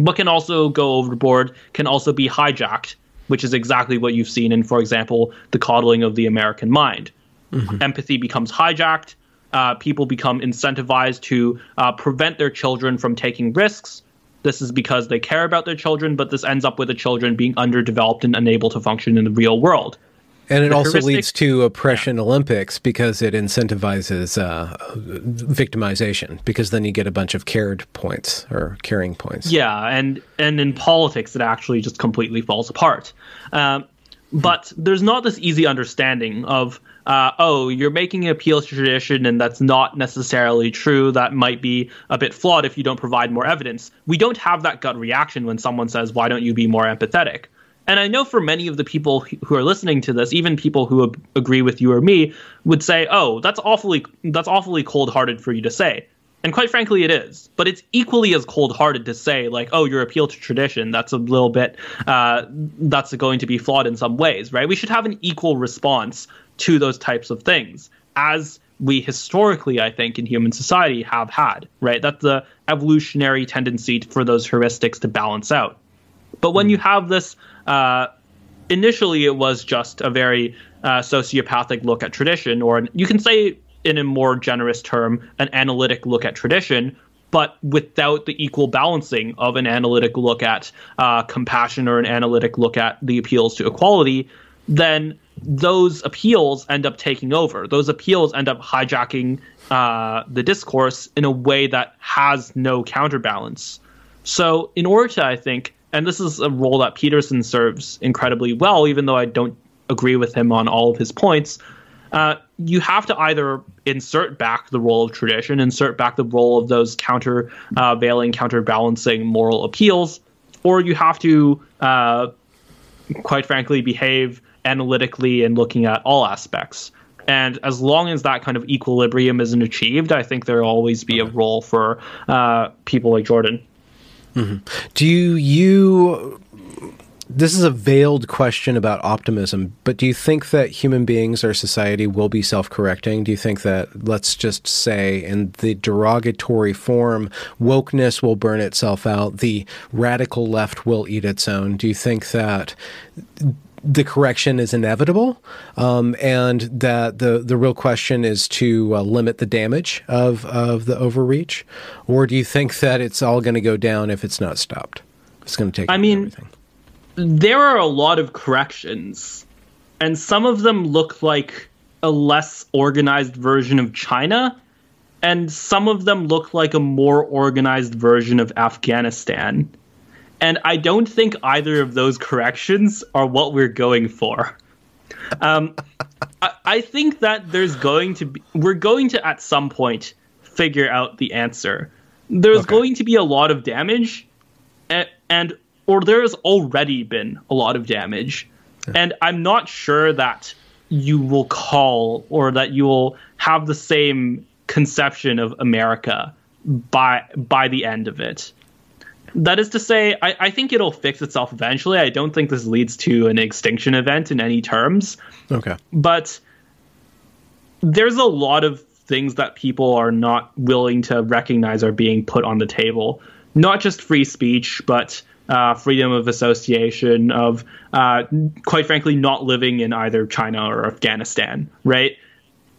Speaker 2: but can also go overboard, can also be hijacked, which is exactly what you've seen in, for example, the coddling of the American mind Mm-hmm. Empathy becomes hijacked. Uh, people become incentivized to uh, prevent their children from taking risks. This is because they care about their children, but this ends up with the children being underdeveloped and unable to function in the real world.
Speaker 1: And it also leads to oppression yeah. Olympics because it incentivizes uh, victimization because then you get a bunch of cared points or caring points.
Speaker 2: Yeah, and and in politics it actually just completely falls apart. Um, but there's not this easy understanding of uh, oh, you're making an appeal to tradition, and that's not necessarily true. That might be a bit flawed if you don't provide more evidence. We don't have that gut reaction when someone says, why don't you be more empathetic? And I know for many of the people who are listening to this, even people who agree with you or me, would say, "Oh, that's awfully that's awfully cold-hearted for you to say." And quite frankly, it is. But it's equally as cold-hearted to say, like, "Oh, your appeal to tradition that's a little bit uh, that's going to be flawed in some ways, right?" We should have an equal response to those types of things as we historically, I think, in human society have had, right? That's the evolutionary tendency for those heuristics to balance out. But when mm. you have this, uh, initially it was just a very uh, sociopathic look at tradition, or an, you can say, in a more generous term, an analytic look at tradition, but without the equal balancing of an analytic look at uh, compassion or an analytic look at the appeals to equality, then those appeals end up taking over. Those appeals end up hijacking uh, the discourse in a way that has no counterbalance. So, in order to, I think, and this is a role that Peterson serves incredibly well, even though I don't agree with him on all of his points. Uh, you have to either insert back the role of tradition, insert back the role of those countervailing, uh, counterbalancing moral appeals, or you have to, uh, quite frankly, behave analytically and looking at all aspects. And as long as that kind of equilibrium isn't achieved, I think there'll always be a role for uh, people like Jordan.
Speaker 1: Mm-hmm. Do you this is a veiled question about optimism, but do you think that human beings or society will be self correcting? Do you think that, let's just say, in the derogatory form, wokeness will burn itself out, the radical left will eat its own? Do you think that the correction is inevitable, um, and that the the real question is to uh, limit the damage of of the overreach, or do you think that it's all going to go down if it's not stopped? It's going to take.
Speaker 2: I mean, everything there are a lot of corrections, and some of them look like a less organized version of China, and some of them look like a more organized version of Afghanistan. And I don't think either of those corrections are what we're going for. Um, I, I think that there's going to be, we're going to at some point figure out the answer. There's okay. going to be a lot of damage, and, and or there's already been a lot of damage. Yeah. And I'm not sure that you will call or that you will have the same conception of America by by the end of it. That is to say, I, I think it'll fix itself eventually. I don't think this leads to an extinction event in any terms.
Speaker 1: Okay.
Speaker 2: But there's a lot of things that people are not willing to recognize are being put on the table. Not just free speech, but uh, freedom of association, of uh, quite frankly not living in either China or Afghanistan, right?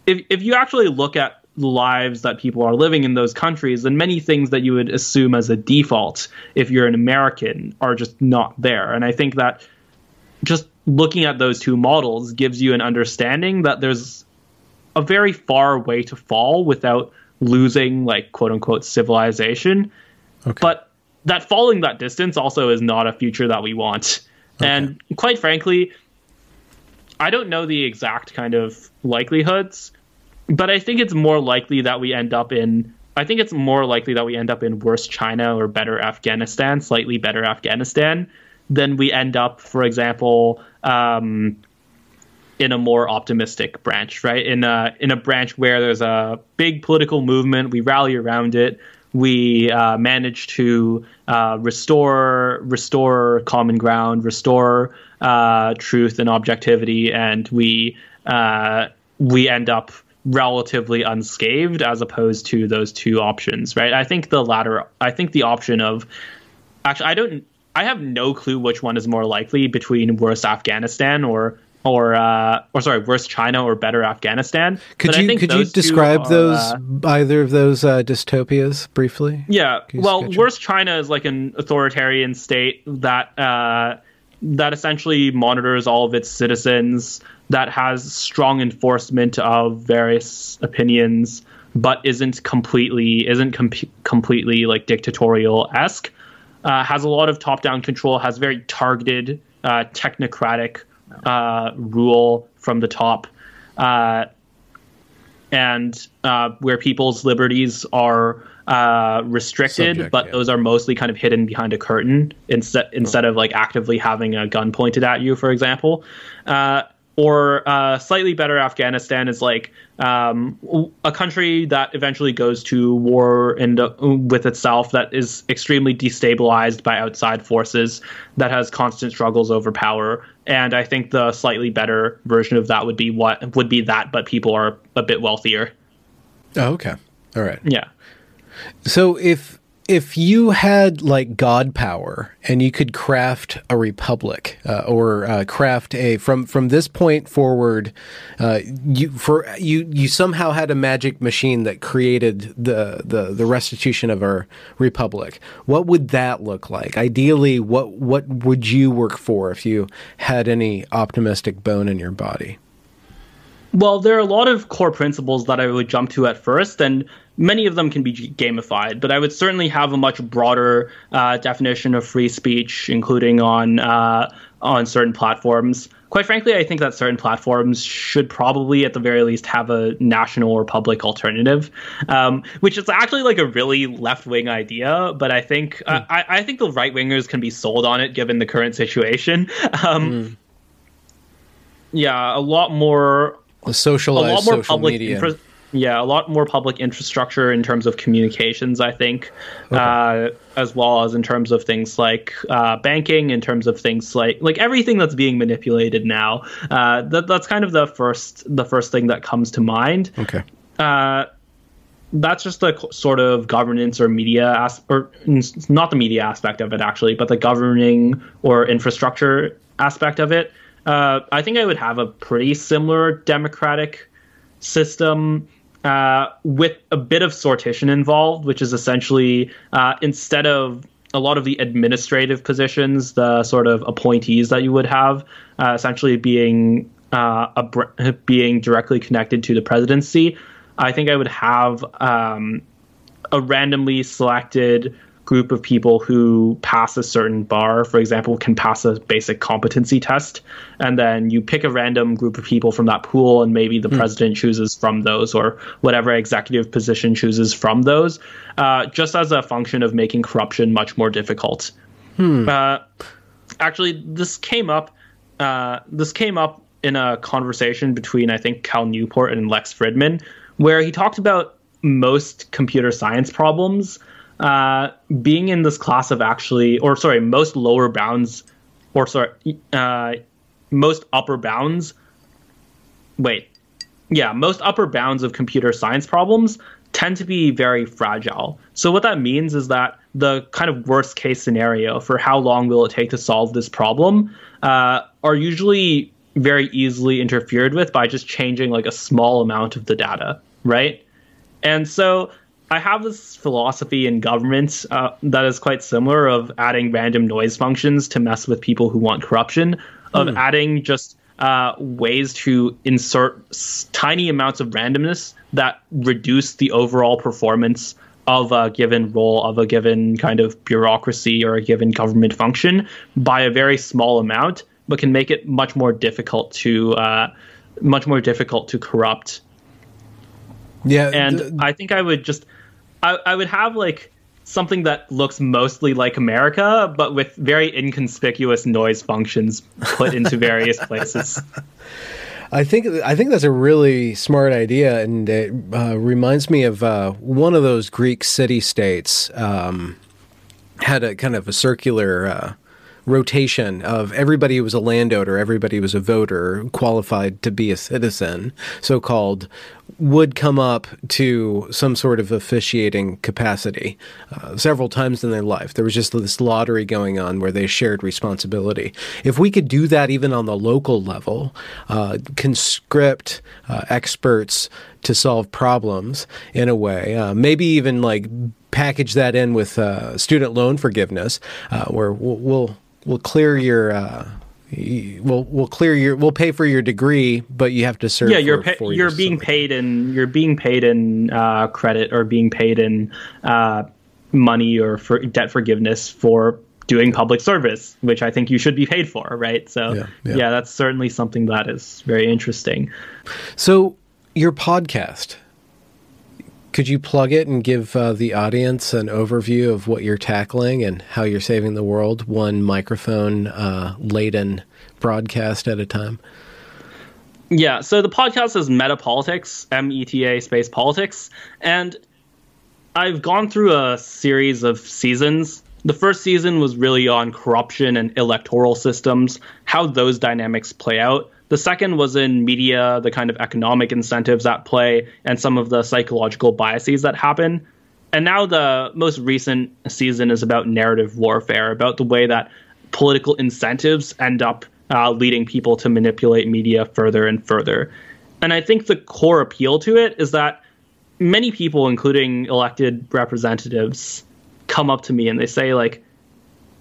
Speaker 2: If if you actually look at lives that people are living in those countries, then many things that you would assume as a default if you're an American are just not there. And I think that just looking at those two models gives you an understanding that there's a very far way to fall without losing like quote unquote civilization. Okay. But that falling that distance also is not a future that we want. Okay. And quite frankly, I don't know the exact kind of likelihoods, but I think it's more likely that we end up in I think it's more likely that we end up in worse China or better Afghanistan, slightly better Afghanistan, than we end up, for example, um, in a more optimistic branch, right? In a in a branch where there's a big political movement, we rally around it, we uh, managed to uh, restore restore common ground, restore uh, truth and objectivity, and we uh, we end up relatively unscathed as opposed to those two options, right? I think the latter. I think the option of actually, I don't. I have no clue which one is more likely between worse Afghanistan or or uh, or sorry, worse China or better Afghanistan.
Speaker 1: Could but you could you describe are, those uh, either of those uh, dystopias briefly?
Speaker 2: Yeah, well, worse China is like an authoritarian state that uh, that essentially monitors all of its citizens, that has strong enforcement of various opinions, but isn't completely isn't com- completely like dictatorial esque. Uh, has a lot of top down control. Has very targeted uh, technocratic uh, rule from the top, uh, and uh, where people's liberties are uh, restricted, Subject, but yeah. those are mostly kind of hidden behind a curtain instead instead of like actively having a gun pointed at you, for example. Or uh, slightly better Afghanistan is like um, a country that eventually goes to war and uh, with itself that is extremely destabilized by outside forces that has constant struggles over power. And i think the slightly better version of that would be what would be that but people are a bit wealthier.
Speaker 1: Oh okay. All right.
Speaker 2: Yeah.
Speaker 1: So if if you had like god power and you could craft a republic uh, or uh, craft a from from this point forward uh, you for you you somehow had a magic machine that created the the the restitution of our republic what would that look like? Ideally what what would you work for if you had any optimistic bone in your body?
Speaker 2: Well, there are a lot of core principles that I would jump to at first, and many of them can be gamified. But I would certainly have a much broader uh, definition of free speech, including on uh, on certain platforms. Quite frankly, I think that certain platforms should probably, at the very least, have a national or public alternative, um, which is actually like a really left wing idea. But I think mm. uh, I, I, think the right wingers can be sold on it given the current situation. Um, mm. Yeah, a lot more
Speaker 1: socialized
Speaker 2: a lot more
Speaker 1: social
Speaker 2: public
Speaker 1: media.
Speaker 2: infra- yeah, a lot more public infrastructure in terms of communications, I think, uh, as well as in terms of things like uh, banking, in terms of things like like everything that's being manipulated now. Uh, that that's kind of the first the first thing that comes to mind.
Speaker 1: okay.
Speaker 2: Uh, that's just the sort of governance or media as- or not the media aspect of it actually, but the governing or infrastructure aspect of it. Uh, I think I would have a pretty similar democratic system uh, with a bit of sortition involved, which is essentially uh, instead of a lot of the administrative positions, the sort of appointees that you would have, uh, essentially being uh, a, being directly connected to the presidency. I think I would have um, a randomly selected group of people who pass a certain bar, for example, can pass a basic competency test, and then you pick a random group of people from that pool, and maybe the president chooses from those, or whatever executive position chooses from those, uh, just as a function of making corruption much more difficult. Uh, actually, this came up. Uh, this came up in a conversation between I think Cal Newport and Lex Fridman, where he talked about most computer science problems uh, being in this class of actually, or sorry, most lower bounds, or sorry, uh, most upper bounds. Wait, yeah, most upper bounds of computer science problems tend to be very fragile. So what that means is that the kind of worst case scenario for how long will it take to solve this problem uh, are usually very easily interfered with by just changing like a small amount of the data, right? And so I have this philosophy in government uh, that is quite similar of adding random noise functions to mess with people who want corruption, of adding just uh, ways to insert s- tiny amounts of randomness that reduce the overall performance of a given role of a given kind of bureaucracy or a given government function by a very small amount, but can make it much more difficult to uh, much more difficult to corrupt.
Speaker 1: Yeah,
Speaker 2: and
Speaker 1: th-
Speaker 2: I think I would just I, I would have like something that looks mostly like America, but with very inconspicuous noise functions put into various places.
Speaker 1: I think I think that's a really smart idea, and it uh, reminds me of uh, one of those Greek city states um, had a kind of a circular uh, rotation of everybody who was a landowner, everybody who was a voter, qualified to be a citizen, so called, would come up to some sort of officiating capacity uh, several times in their life. There was just this lottery going on where they shared responsibility. If we could do that even on the local level, uh, conscript uh, experts to solve problems in a way, uh, maybe even like package that in with uh, student loan forgiveness, uh, where we'll, we'll we'll clear your. We'll we'll clear your we'll pay for your degree, but you have to serve.
Speaker 2: yeah, you're
Speaker 1: for
Speaker 2: pa- you're
Speaker 1: years
Speaker 2: being paid in you're being paid in uh, credit or being paid in uh, money or for debt forgiveness for doing public service, which I think you should be paid for, right? So
Speaker 1: Yeah,
Speaker 2: yeah,
Speaker 1: yeah.
Speaker 2: that's certainly something that is very interesting.
Speaker 1: So, your podcast, could you plug it and give uh, the audience an overview of what you're tackling and how you're saving the world, one microphone uh, laden broadcast at a time?
Speaker 2: Yeah, so the podcast is Meta Politics, M E T A space politics, and I've gone through a series of seasons. The first season was really on corruption and electoral systems, how those dynamics play out. The second was in media, the kind of economic incentives at play, and some of the psychological biases that happen. And now the most recent season is about narrative warfare, about the way that political incentives end up uh, leading people to manipulate media further and further. And I think the core appeal to it is that many people, including elected representatives, come up to me and they say, like,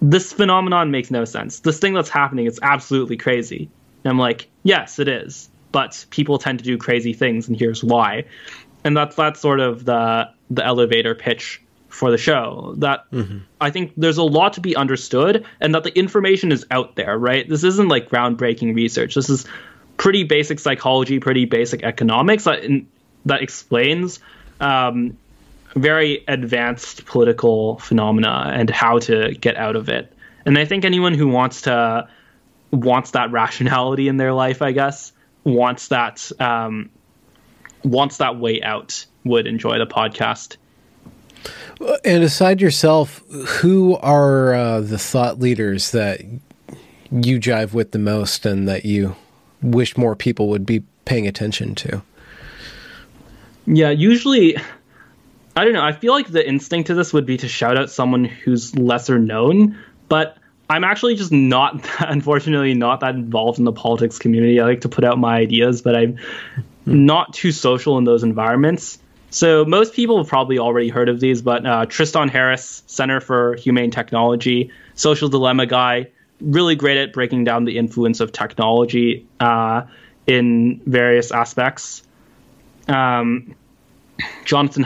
Speaker 2: this phenomenon makes no sense. This thing that's happening is absolutely crazy. And I'm like, yes, it is. But people tend to do crazy things, and here's why. And that's that's sort of the the elevator pitch for the show. That I think there's a lot to be understood, and that the information is out there. Right? This isn't like groundbreaking research. This is pretty basic psychology, pretty basic economics that that explains um, very advanced political phenomena and how to get out of it. And I think anyone who wants to wants that rationality in their life, I guess, wants that um, wants that way out would enjoy the podcast.
Speaker 1: And aside yourself, who are uh, the thought leaders that you jive with the most and that you wish more people would be paying attention to?
Speaker 2: Yeah, usually, I don't know. I feel like the instinct to this would be to shout out someone who's lesser known, but I'm actually just not, unfortunately, not that involved in the politics community. I like to put out my ideas, but I'm not too social in those environments. So most people have probably already heard of these, but uh, Tristan Harris, Center for Humane Technology, social dilemma guy, really great at breaking down the influence of technology uh, in various aspects. Um, Jonathan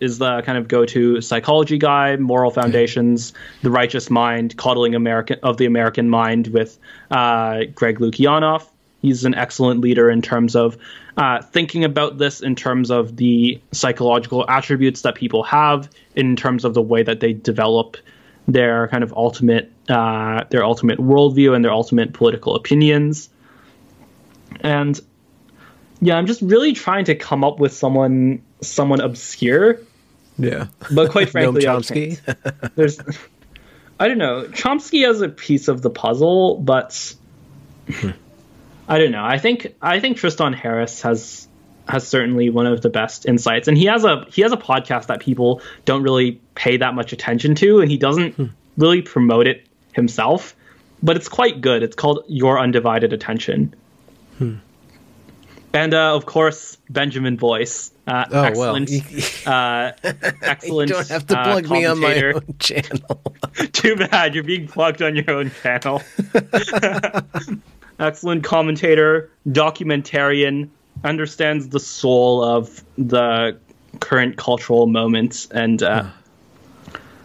Speaker 2: is the kind of go-to psychology guy, moral foundations, the righteous mind, coddling American of the American mind with uh, Greg Lukianoff. He's an excellent leader in terms of uh, thinking about this in terms of the psychological attributes that people have, in terms of the way that they develop their kind of ultimate uh, their ultimate worldview and their ultimate political opinions. And yeah, I'm just really trying to come up with someone someone obscure.
Speaker 1: Yeah,
Speaker 2: but quite frankly,
Speaker 1: Chomsky.
Speaker 2: there's I don't know. Chomsky has a piece of the puzzle, but I don't know. I think I think Tristan Harris has has certainly one of the best insights, and he has a he has a podcast that people don't really pay that much attention to, and he doesn't hmm. really promote it himself, but it's quite good. It's called Your Undivided Attention. And uh, of course, Benjamin Boyce. Uh, oh, excellent, well. uh, excellent.
Speaker 1: you don't have to plug uh, me on my own channel.
Speaker 2: Too bad you're being plugged on your own channel excellent commentator, documentarian, understands the soul of the current cultural moments, and uh,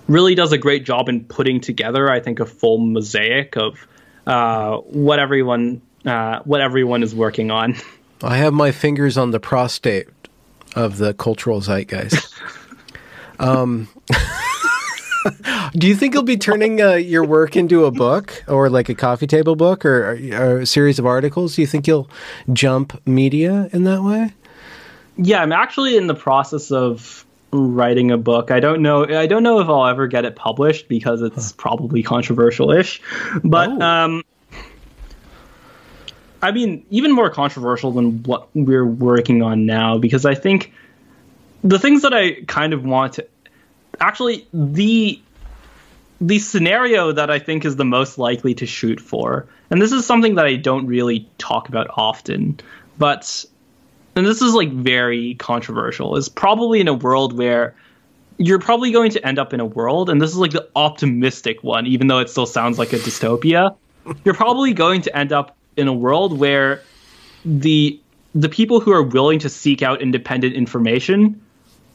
Speaker 2: really does a great job in putting together, I think, a full mosaic of uh, what everyone uh, what everyone is working on.
Speaker 1: I have my fingers on the prostate of the cultural zeitgeist. um, Do you think you'll be turning uh, your work into a book or like a coffee table book or, or, a series of articles? Do you think you'll jump media in that way?
Speaker 2: Yeah, I'm actually in the process of writing a book. I don't know. I don't know if I'll ever get it published because it's huh. probably controversial-ish. But oh. um, I mean, even more controversial than what we're working on now because I think the things that I kind of want to actually the the scenario that I think is the most likely to shoot for, and this is something that I don't really talk about often, but and this is like very controversial, is probably in a world where you're probably going to end up in a world, and this is like the optimistic one, even though it still sounds like a dystopia. You're probably going to end up in a world where the the people who are willing to seek out independent information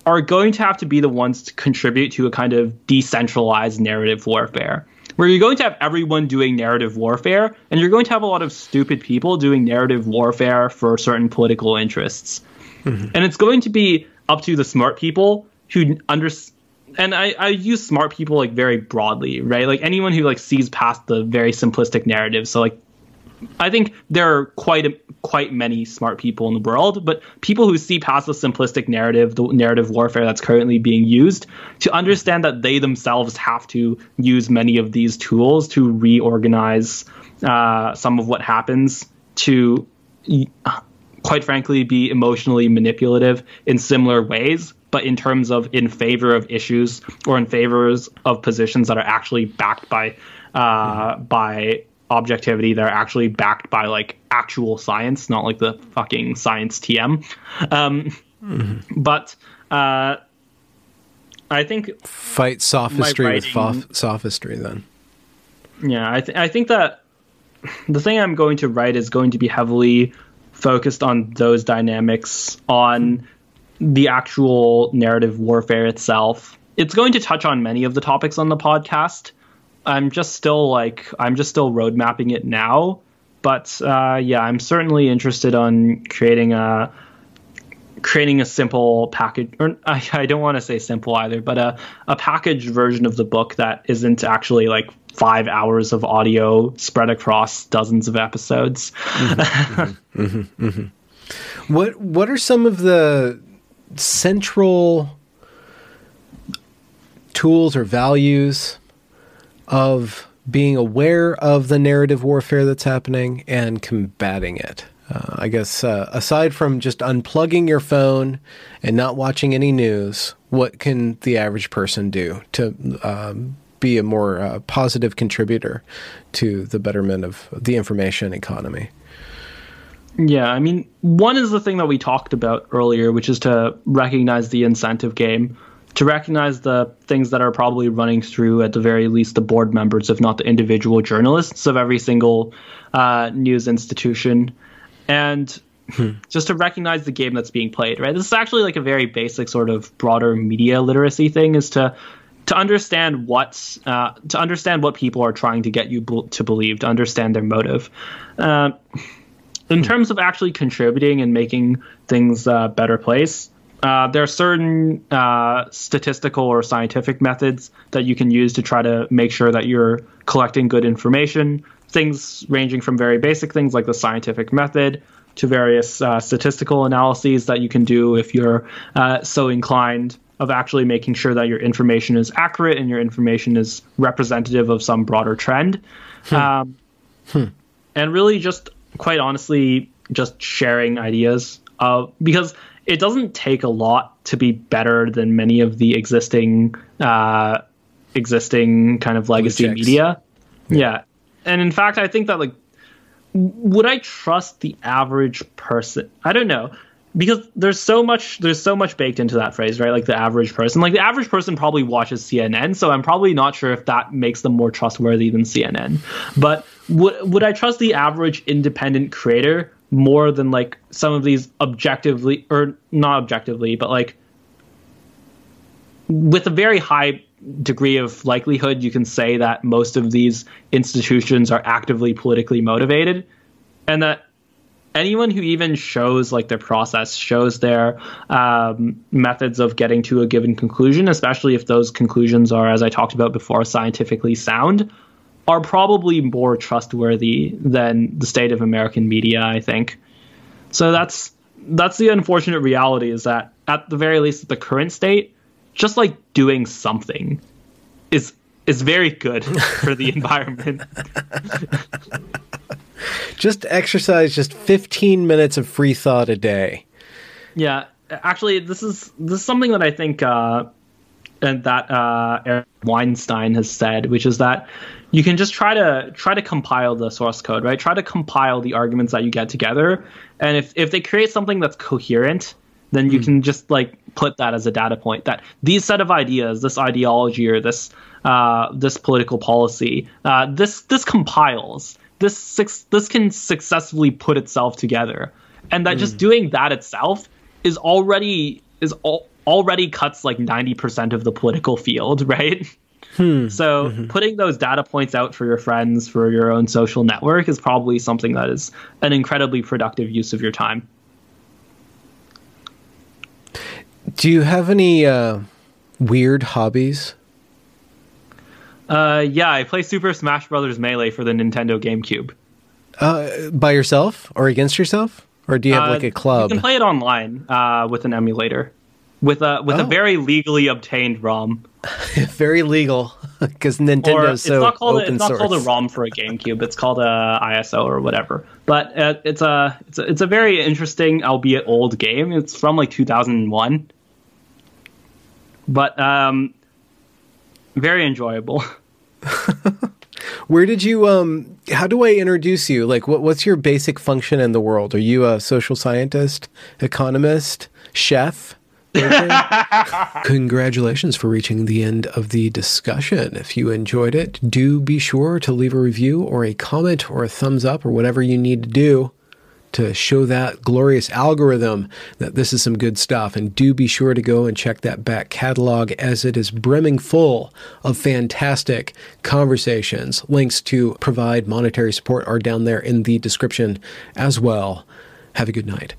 Speaker 2: are going to have to be the ones to contribute to a kind of decentralized narrative warfare where you're going to have everyone doing narrative warfare and you're going to have a lot of stupid people doing narrative warfare for certain political interests. Mm-hmm. And it's going to be up to the smart people who understand and I, I use smart people like very broadly, right? Like anyone who like sees past the very simplistic narrative. So like I think there are quite a, quite many smart people in the world, but people who see past the simplistic narrative, the narrative warfare that's currently being used, to understand that they themselves have to use many of these tools to reorganize uh, some of what happens to, quite frankly, be emotionally manipulative in similar ways. But in terms of in favor of issues or in favors of positions that are actually backed by uh, by objectivity that are actually backed by like actual science, not like the fucking science TM. Um, mm-hmm. But uh, I think
Speaker 1: fight sophistry writing, with sophistry. Then,
Speaker 2: yeah, I th- I think that the thing I'm going to write is going to be heavily focused on those dynamics, on the actual narrative warfare itself. It's going to touch on many of the topics on the podcast, I'm just still like I'm just still road mapping it now. But uh, yeah, I'm certainly interested on creating a creating a simple package, or I, I don't want to say simple either, but a, a packaged version of the book that isn't actually like five hours of audio spread across dozens of episodes. Mm-hmm,
Speaker 1: mm-hmm, mm-hmm. What What are some of the central tools or values of being aware of the narrative warfare that's happening and combating it? Uh, I guess uh, aside from just unplugging your phone and not watching any news, what can the average person do to um, be a more uh, positive contributor to the betterment of the information economy?
Speaker 2: Yeah, I mean, one is the thing that we talked about earlier, which is to recognize the incentive game, to recognize the things that are probably running through, at the very least, the board members, if not the individual journalists of every single uh, news institution and hmm. just to recognize the game that's being played right this is actually like a very basic sort of broader media literacy thing is to to understand what's uh, to understand what people are trying to get you to believe to understand their motive uh, in hmm. terms of actually contributing and making things a better place uh, there are certain uh, statistical or scientific methods that you can use to try to make sure that you're collecting good information things ranging from very basic things like the scientific method to various uh, statistical analyses that you can do if you're uh, so inclined of actually making sure that your information is accurate and your information is representative of some broader trend. Hmm. Um, hmm. And really, just quite honestly, just sharing ideas. Uh, because it doesn't take a lot to be better than many of the existing uh, existing kind of legacy media. Yeah. yeah and in fact, I think that like, would I trust the average person? I don't know because there's so much there's so much baked into that phrase right like the average person like the average person probably watches cnn so i'm probably not sure if that makes them more trustworthy than cnn but would would i trust the average independent creator more than like some of these objectively or not objectively but like with a very high degree of likelihood you can say that most of these institutions are actively politically motivated and that anyone who even shows like their process shows their um, methods of getting to a given conclusion especially if those conclusions are as i talked about before scientifically sound are probably more trustworthy than the state of american media i think so that's that's the unfortunate reality is that at the very least at the current state just like doing something is is very good for the environment.
Speaker 1: just exercise just 15 minutes of free thought a day.
Speaker 2: Yeah, actually this is this is something that I think uh and that uh Eric Weinstein has said, which is that you can just try to try to compile the source code, right? Try to compile the arguments that you get together, and if if they create something that's coherent, then you mm. can just like put that as a data point that these set of ideas, this ideology or this uh, this political policy, uh, this this compiles. This this can successfully put itself together, and that mm. just doing that itself is already is al- already cuts like ninety percent of the political field, right? Hmm. So mm-hmm. putting those data points out for your friends for your own social network is probably something that is an incredibly productive use of your time.
Speaker 1: Do you have any uh, weird hobbies?
Speaker 2: Uh, yeah, I play Super Smash Brothers Melee for the Nintendo GameCube.
Speaker 1: Uh, by yourself or against yourself, or do you have like a uh, club?
Speaker 2: You can play it online uh, with an emulator, with a with oh. a very legally obtained ROM.
Speaker 1: very legal, because Nintendo is so not called open
Speaker 2: a, it's
Speaker 1: source.
Speaker 2: not called a ROM for a GameCube. It's called a ISO or whatever. But uh, it's a it's a it's a very interesting, albeit old game. It's from like 2001 but um, very enjoyable.
Speaker 1: Where did you um how do I introduce you? Like what what's your basic function in the world? Are you a social scientist, economist, chef? Congratulations for reaching the end of the discussion. If you enjoyed it, do be sure to leave a review or a comment or a thumbs up or whatever you need to do to show that glorious algorithm that this is some good stuff. And do be sure to go and check that back catalog as it is brimming full of fantastic conversations. Links to provide monetary support are down there in the description as well. Have a good night.